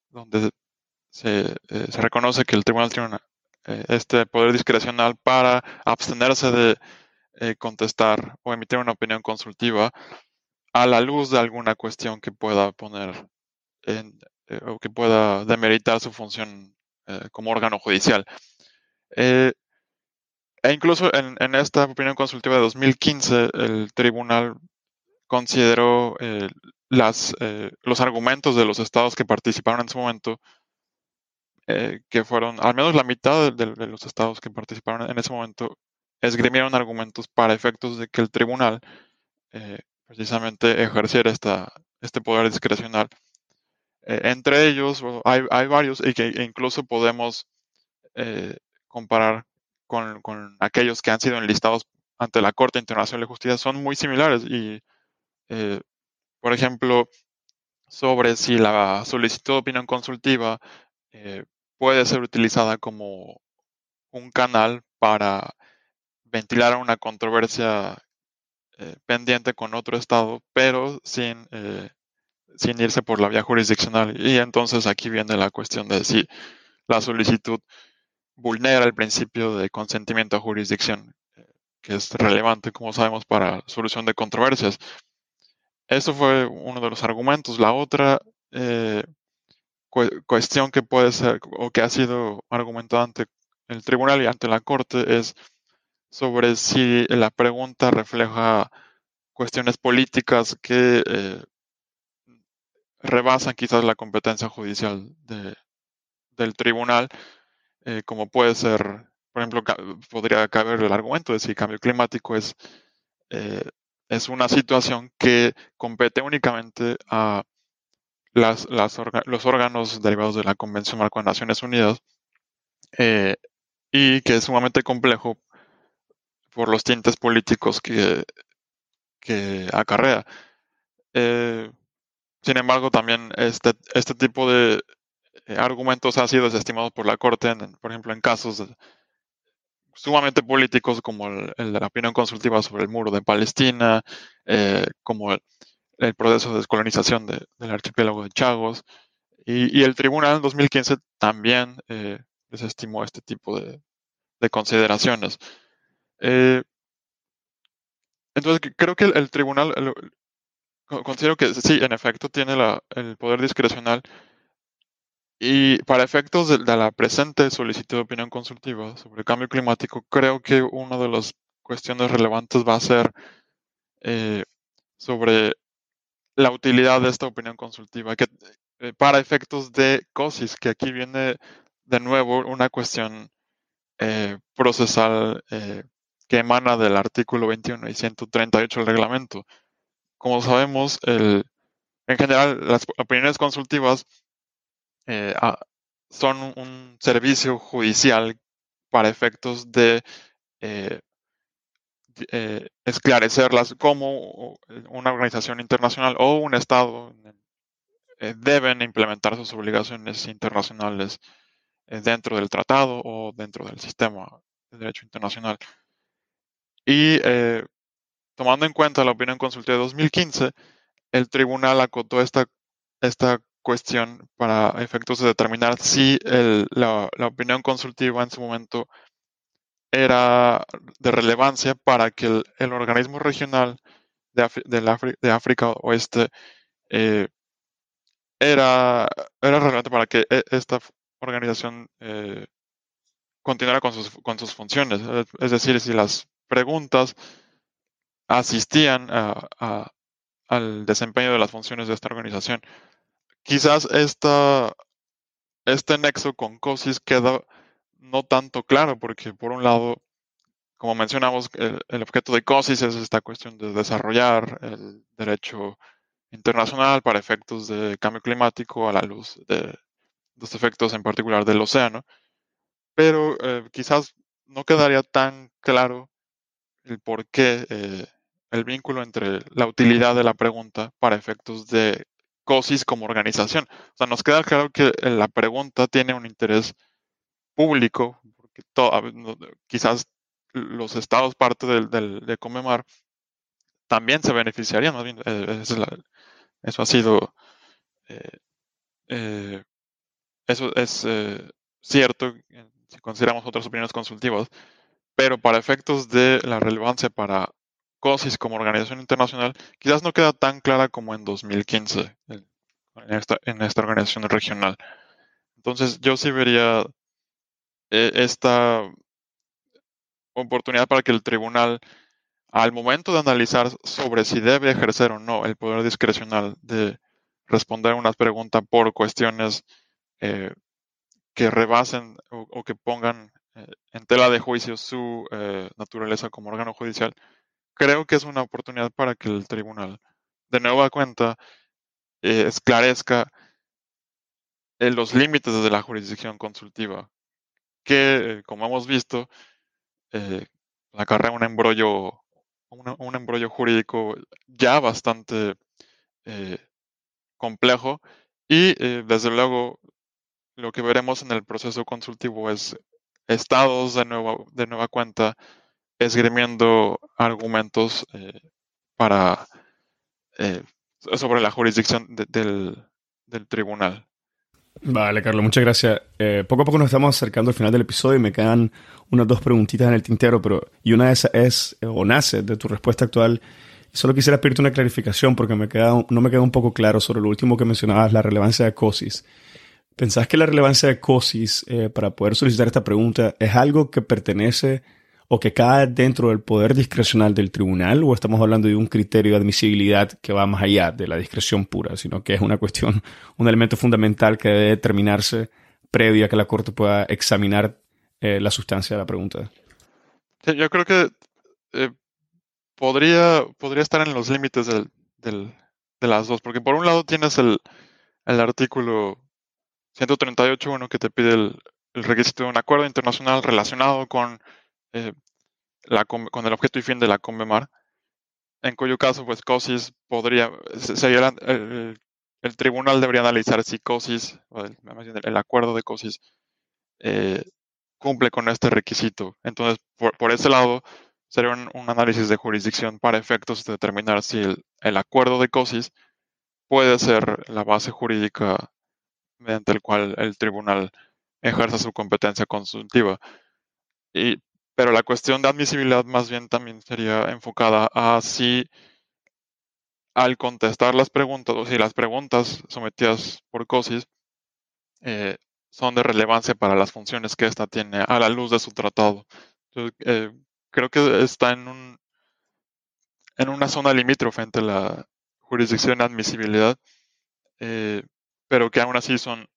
donde se, eh, se reconoce que el tribunal tiene eh, este poder discrecional para abstenerse de contestar o emitir una opinión consultiva a la luz de alguna cuestión que pueda poner en, o que pueda demeritar su función como órgano judicial. Eh, e incluso en, esta opinión consultiva de 2015, el tribunal consideró eh, las, eh, los argumentos de los estados que participaron en su momento, eh, que fueron al menos la mitad de, los estados que participaron en ese momento, esgrimieron argumentos para efectos de que el tribunal precisamente ejerciera esta, este poder discrecional. entre ellos hay, hay, varios y que incluso podemos comparar con, aquellos que han sido enlistados ante la Corte Internacional de Justicia son muy similares y, eh, por ejemplo, sobre si la solicitud de opinión consultiva eh, puede ser utilizada como un canal para ventilar una controversia eh, pendiente con otro Estado, pero sin, sin irse por la vía jurisdiccional. Y entonces aquí viene la cuestión de si la solicitud vulnera el principio de consentimiento a jurisdicción, que es relevante, como sabemos, para solución de controversias. Eso fue uno de los argumentos. La otra eh, cuestión que puede ser o que ha sido argumentada ante el tribunal y ante la corte es sobre si la pregunta refleja cuestiones políticas que eh, rebasan quizás la competencia judicial del tribunal eh, como puede ser, por ejemplo, podría caber el argumento de si cambio climático es, eh, es una situación que compete únicamente a las, los órganos derivados de la Convención Marco de Naciones Unidas y que es sumamente complejo por los tintes políticos que, que acarrea. sin embargo, también este, este tipo de, eh, argumentos han sido desestimados por la Corte, por ejemplo, en casos sumamente políticos como el, de la opinión consultiva sobre el muro de Palestina, eh, como el, proceso de descolonización del archipiélago de Chagos. Y, el tribunal en 2015 también eh, desestimó este tipo de, consideraciones. Entonces, creo que el, tribunal, considero que sí, en efecto, tiene el poder discrecional y para efectos de, la presente solicitud de opinión consultiva sobre el cambio climático, creo que una de las cuestiones relevantes va a ser eh, sobre la utilidad de esta opinión consultiva, que eh, para efectos de COSIS, que aquí viene de nuevo una cuestión eh, procesal que emana del artículo 21 y 138 del reglamento. Como sabemos, el, en general las opiniones consultivas eh, son un servicio judicial para efectos de eh, eh, esclarecerlas como una organización internacional o un Estado deben implementar sus obligaciones internacionales dentro del tratado o dentro del sistema de derecho internacional. Y tomando en cuenta la opinión consultiva de 2015, el tribunal acotó esta, esta cuestión para efectos de determinar si la, opinión consultiva en su momento era de relevancia para que el, organismo regional de, de, África Oeste eh, era, era relevante para que e, esta organización eh, continuara con sus, con sus funciones. Es decir, si las preguntas asistían al desempeño de las funciones de esta organización. Quizás esta, este nexo con COSIS queda no tanto claro, porque por un lado, como mencionamos, el, objeto de COSIS es esta cuestión de desarrollar el derecho internacional para efectos de cambio climático a la luz de los efectos en particular del océano, pero eh, quizás no quedaría tan claro el por qué eh, el vínculo entre la utilidad de la pregunta para efectos de COSIS como organización. O sea, nos queda claro que la pregunta tiene un interés público, porque quizás los estados parte del, de Comemar también se beneficiarían, eh, eso ha sido, eh, eh, eso es cierto si consideramos otras opiniones consultivas, pero para efectos de la relevancia para COSIS como organización internacional, quizás no queda tan clara como en 2015 en esta, en esta organización regional. Entonces yo sí vería eh, esta oportunidad para que el tribunal, al momento de analizar sobre si debe ejercer o no el poder discrecional de responder una pregunta por cuestiones eh, que rebasen o, que pongan en tela de juicio su naturaleza como órgano judicial, creo que es una oportunidad para que el tribunal, de nueva cuenta, eh, esclarezca eh, los límites de la jurisdicción consultiva, que, eh, como hemos visto, acarrea un embrollo, un embrollo jurídico ya bastante complejo y, desde luego, lo que veremos en el proceso consultivo es estados de nueva, de nueva cuenta esgrimiendo argumentos eh, para eh, sobre la jurisdicción del, tribunal. Vale, Carlos, muchas gracias. Eh, poco a poco nos estamos acercando al final del episodio y me quedan unas dos preguntitas en el tintero, pero y una de esas es o nace de tu respuesta actual. Solo quisiera pedirte una clarificación porque me queda, no me queda un poco claro sobre lo último que mencionabas, la relevancia de COSIS. ¿Pensás que la relevancia de COSIS para poder solicitar esta pregunta es algo que pertenece o que cae dentro del poder discrecional del tribunal o estamos hablando de un criterio de admisibilidad que va más allá de la discreción pura, sino que es una cuestión, [LAUGHS] un elemento fundamental que debe determinarse previo a que la Corte pueda examinar eh, la sustancia de la pregunta? yo creo que eh, podría, podría estar en los límites del, de las dos, porque por un lado tienes el, el artículo 138.1 que te pide el, el requisito de un acuerdo internacional relacionado con eh, con el objeto y fin de la CONVEMAR, en cuyo caso, pues COSIS podría, sería el, tribunal debería analizar si COSIS, el, acuerdo de COSIS, eh, cumple con este requisito. Entonces, por, ese lado, sería un, análisis de jurisdicción para efectos de determinar si el, el acuerdo de COSIS puede ser la base jurídica mediante el cual el tribunal ejerza su competencia consultiva. Y pero la cuestión de admisibilidad más bien también sería enfocada a si al contestar las preguntas, o si las preguntas sometidas por COSIS eh, son de relevancia para las funciones que ésta tiene a la luz de su tratado. Eh, creo que está en, un, en una zona limítrofe entre la jurisdicción y admisibilidad, eh, pero que aún así son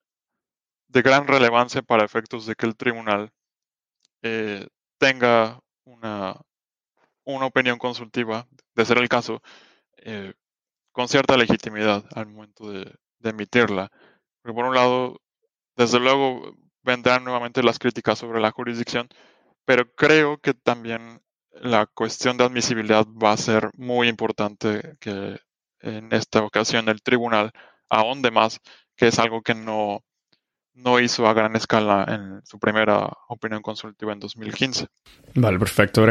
de gran relevancia para efectos de que el tribunal tenga una, una opinión consultiva, de ser el caso, eh, con cierta legitimidad al momento de, emitirla. Porque por un lado, desde luego vendrán nuevamente las críticas sobre la jurisdicción, pero creo que también la cuestión de admisibilidad va a ser muy importante que en esta ocasión el tribunal ahonde más, que es algo que no, no hizo a gran escala en su primera opinión consultiva en 2015. Vale, perfecto.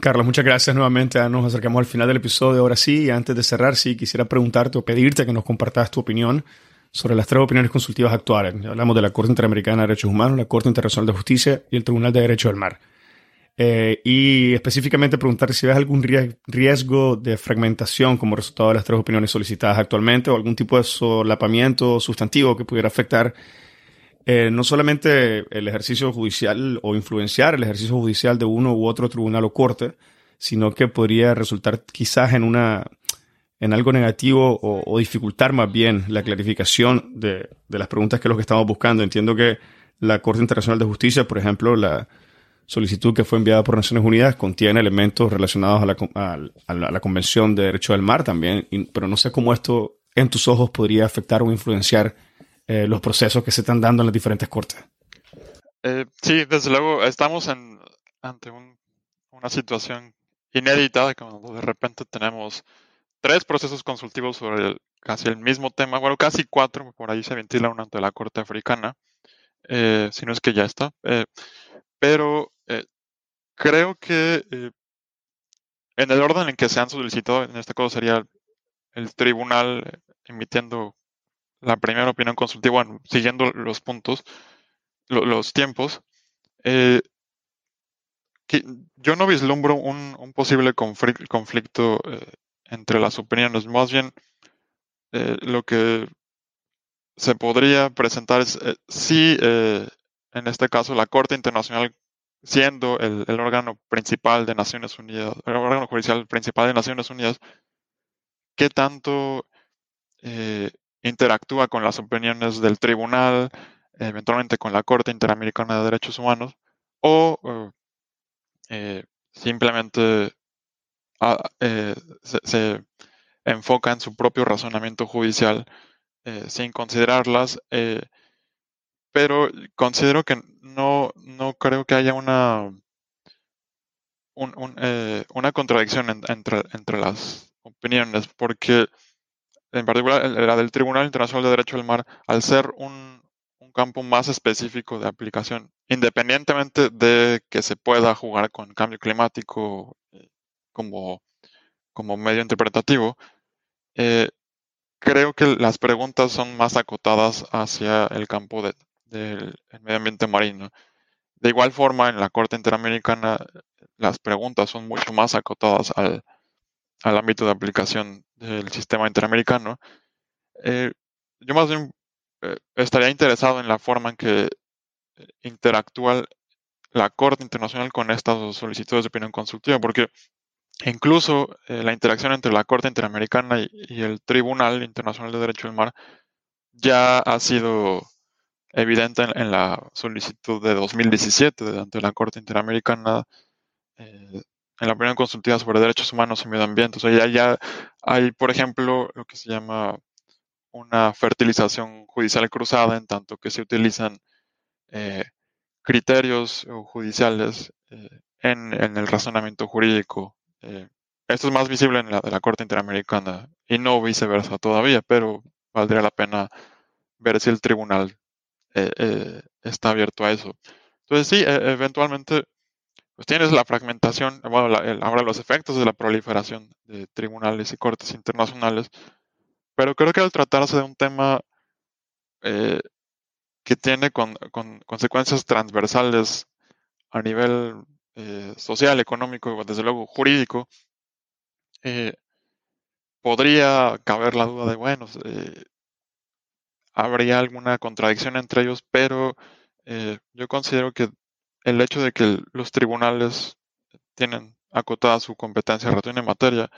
Carlos, muchas gracias nuevamente. Nos acercamos al final del episodio. Ahora sí, antes de cerrar, sí, quisiera preguntarte o pedirte que nos compartas tu opinión sobre las tres opiniones consultivas actuales. Hablamos de la Corte Interamericana de Derechos Humanos, la Corte Internacional de Justicia y el Tribunal de Derecho del Mar. Eh, y específicamente preguntar si ves algún riesgo de fragmentación como resultado de las tres opiniones solicitadas actualmente o algún tipo de solapamiento sustantivo que pudiera afectar eh, no solamente el ejercicio judicial o influenciar el ejercicio judicial de uno u otro tribunal o corte, sino que podría resultar quizás en una en algo negativo o, dificultar más bien la clarificación de, las preguntas que es lo que estamos buscando. Entiendo que la Corte Internacional de Justicia, por ejemplo, la, solicitud que fue enviada por Naciones Unidas contiene elementos relacionados a la, Convención de Derecho del Mar también, pero no sé cómo esto en tus ojos podría afectar o influenciar eh, los procesos que se están dando en las diferentes cortes. Eh, sí, desde luego estamos ante una situación inédita cuando de repente tenemos tres procesos consultivos sobre casi el mismo tema, bueno, casi cuatro, por ahí se ventila uno ante la Corte Africana, eh, si no es que ya está, pero creo que en el orden en que se han solicitado, en este caso sería el tribunal emitiendo la primera opinión consultiva, siguiendo los puntos, los tiempos, eh, yo no vislumbro un, posible conflicto eh, entre las opiniones. Más bien, eh, lo que se podría presentar es si, en este caso, la Corte Internacional, siendo el, órgano principal de Naciones Unidas, el órgano judicial principal de Naciones Unidas, qué tanto interactúa con las opiniones del tribunal, eventualmente con la Corte Interamericana de Derechos Humanos, o eh, simplemente ah, eh, se, enfoca en su propio razonamiento judicial eh, sin considerarlas, pero considero que no, no creo que haya una, una contradicción entre, entre las opiniones, porque en particular la del Tribunal Internacional de Derecho del Mar, al ser un, campo más específico de aplicación, independientemente de que se pueda jugar con cambio climático eh, como, como medio interpretativo, eh, creo que las preguntas son más acotadas hacia el campo del medio ambiente marino. De igual forma, en la Corte Interamericana, las preguntas son mucho más acotadas al, al ámbito de aplicación del sistema interamericano. Eh, yo más bien eh, estaría interesado en la forma en que eh, interactúa la Corte Internacional con estas solicitudes de opinión consultiva, porque incluso la interacción entre la Corte Interamericana y, el Tribunal Internacional de Derecho del Mar ya ha sido evidente en, la solicitud de 2017 ante la Corte Interamericana en la opinión consultiva sobre derechos humanos y medio ambiente. O sea, ya, hay, por ejemplo, lo que se llama una fertilización judicial cruzada, en tanto que se utilizan eh, criterios judiciales eh, en, el razonamiento jurídico. Eh, esto es más visible en la de la Corte Interamericana y no viceversa todavía, pero valdría la pena ver si el tribunal está abierto a eso. Entonces sí, e, eventualmente pues tienes la fragmentación, bueno, ahora los efectos de la proliferación de tribunales y cortes internacionales, pero creo que al tratarse de un tema eh, que tiene con, consecuencias transversales a nivel eh, social, económico y desde luego jurídico, eh, podría caber la duda de, bueno, habría alguna contradicción entre ellos, pero yo considero que el hecho de que los tribunales tienen acotada su competencia en materia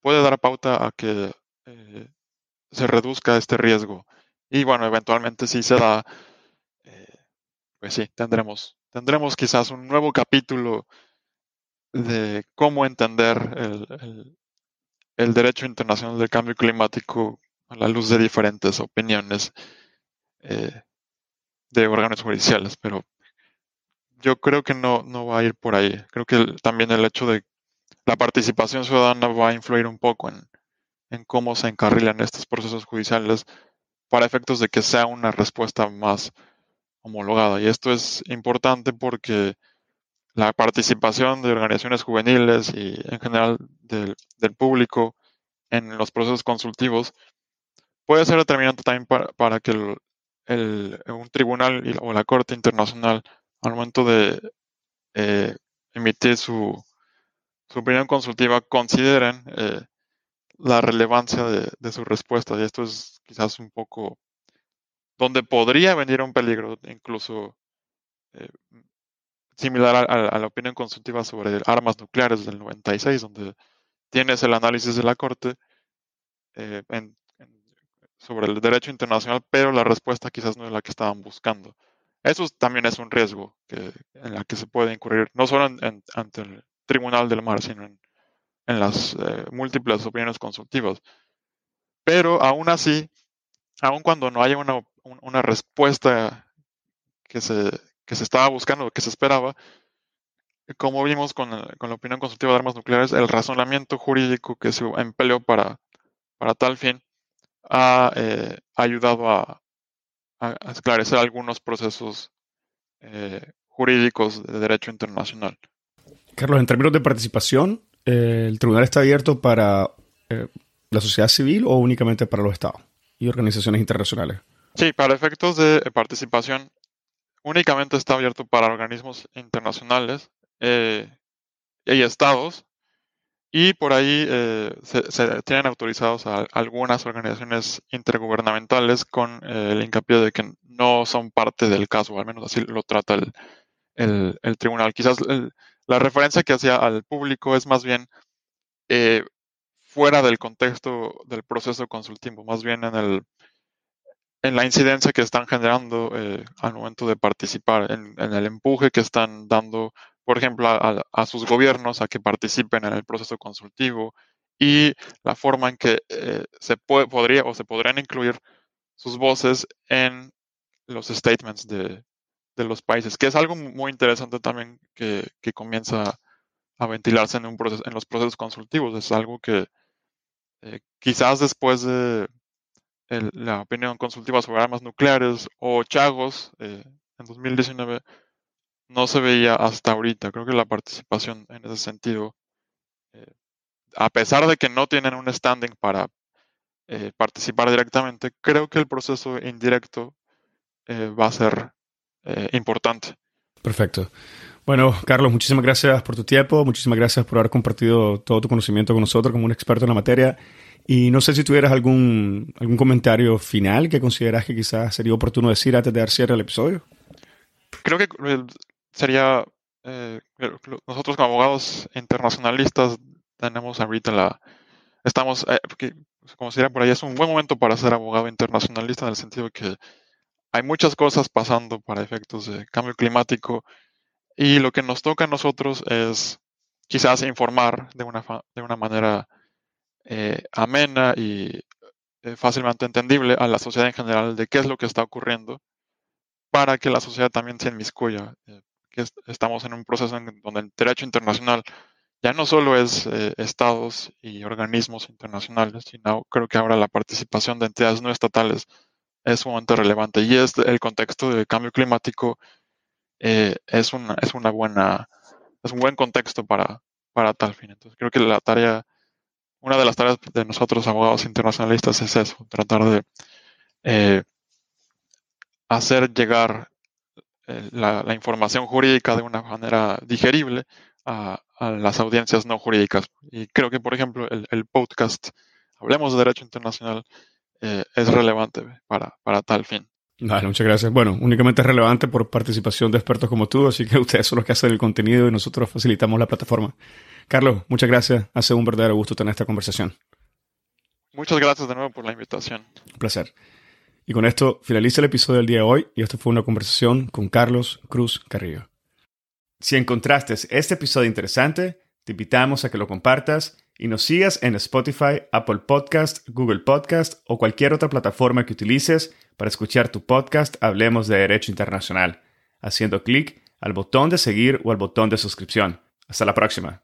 puede dar pauta a que eh, se reduzca este riesgo. Y bueno, eventualmente si se da, eh, pues sí, tendremos, tendremos quizás un nuevo capítulo de cómo entender el, el derecho internacional del cambio climático a la luz de diferentes opiniones eh, de órganos judiciales, pero yo creo que no, no va a ir por ahí. Creo que también el hecho de la participación ciudadana va a influir un poco en, cómo se encarrilan estos procesos judiciales para efectos de que sea una respuesta más homologada. Y esto es importante porque la participación de organizaciones juveniles y en general del, público en los procesos consultivos puede ser determinante también para, que un tribunal o la Corte Internacional al momento de eh, emitir su, opinión consultiva consideren eh, la relevancia de, su respuesta. Y esto es quizás un poco donde podría venir un peligro, incluso eh, similar a, la opinión consultiva sobre armas nucleares del 96, donde tienes el análisis de la Corte sobre el derecho internacional, pero la respuesta quizás no es la que estaban buscando. Eso también es un riesgo que, en la que se puede incurrir, no solo ante el Tribunal del Mar, sino en, las eh, múltiples opiniones consultivas. Pero aún así, aun cuando no haya una, una respuesta que se, que se estaba buscando, que se esperaba, como vimos con, con, la opinión consultiva de armas nucleares, el razonamiento jurídico que se empleó para, para tal fin ha eh, ayudado a, esclarecer algunos procesos eh, jurídicos de derecho internacional. Carlos, en términos de participación, eh, ¿el tribunal está abierto para la sociedad civil o únicamente para los estados y organizaciones internacionales? Sí, para efectos de participación, únicamente está abierto para organismos internacionales y estados y por ahí eh, se, tienen autorizados a algunas organizaciones intergubernamentales con eh, el hincapié de que no son parte del caso, al menos así lo trata el, el, tribunal. Quizás la referencia que hacía al público es más bien eh, fuera del contexto del proceso consultivo, más bien en, el, en la incidencia que están generando al momento de participar, en el empuje que están dando por ejemplo, a, sus gobiernos a que participen en el proceso consultivo y la forma en que eh, se puede, podría o se podrían incluir sus voces en los statements de, los países, que es algo muy interesante también que, comienza a ventilarse en, un proceso, en los procesos consultivos. Es algo que eh, quizás después de la opinión consultiva sobre armas nucleares o Chagos eh, en 2019 no se veía hasta ahorita. Creo que la participación en ese sentido, eh, a pesar de que no tienen un standing para eh, participar directamente, creo que el proceso indirecto eh, va a ser importante. Perfecto. Bueno, Carlos, muchísimas gracias por tu tiempo, muchísimas gracias por haber compartido todo tu conocimiento con nosotros como un experto en la materia. Y no sé si tuvieras algún, algún comentario final que consideras que quizás sería oportuno decir antes de dar cierre al episodio. Creo que sería, eh, nosotros como abogados internacionalistas tenemos ahorita la, estamos, eh, como se por ahí, es un buen momento para ser abogado internacionalista en el sentido que hay muchas cosas pasando para efectos de cambio climático y lo que nos toca a nosotros es quizás informar de una, de una manera eh, amena y fácilmente entendible a la sociedad en general de qué es lo que está ocurriendo para que la sociedad también se inmiscuya que estamos en un proceso en donde el derecho internacional ya no solo es eh, estados y organismos internacionales, sino creo que ahora la participación de entidades no estatales es sumamente relevante. Y es el contexto del cambio climático eh, es, una, es una buena, es un buen contexto para, para tal fin. Entonces creo que la tarea, una de las tareas de nosotros abogados internacionalistas es eso, tratar de eh, hacer llegar eh, la, información jurídica de una manera digerible a, las audiencias no jurídicas. Y creo que, por ejemplo, el, podcast Hablemos de Derecho Internacional eh, es relevante para, para tal fin. Vale, muchas gracias. Bueno, únicamente es relevante por participación de expertos como tú, así que [LAUGHS] ustedes son los que hacen el contenido y nosotros facilitamos la plataforma. Carlos, muchas gracias. Ha sido un verdadero gusto tener esta conversación. Muchas gracias de nuevo por la invitación. Un placer. Y con esto finaliza el episodio del día de hoy y esto fue una conversación con Carlos Cruz Carrillo. Si encontraste este episodio interesante, te invitamos a que lo compartas y nos sigas en Spotify, Apple Podcast, Google Podcast o cualquier otra plataforma que utilices para escuchar tu podcast Hablemos de Derecho Internacional, haciendo clic al botón de seguir o al botón de suscripción. Hasta la próxima.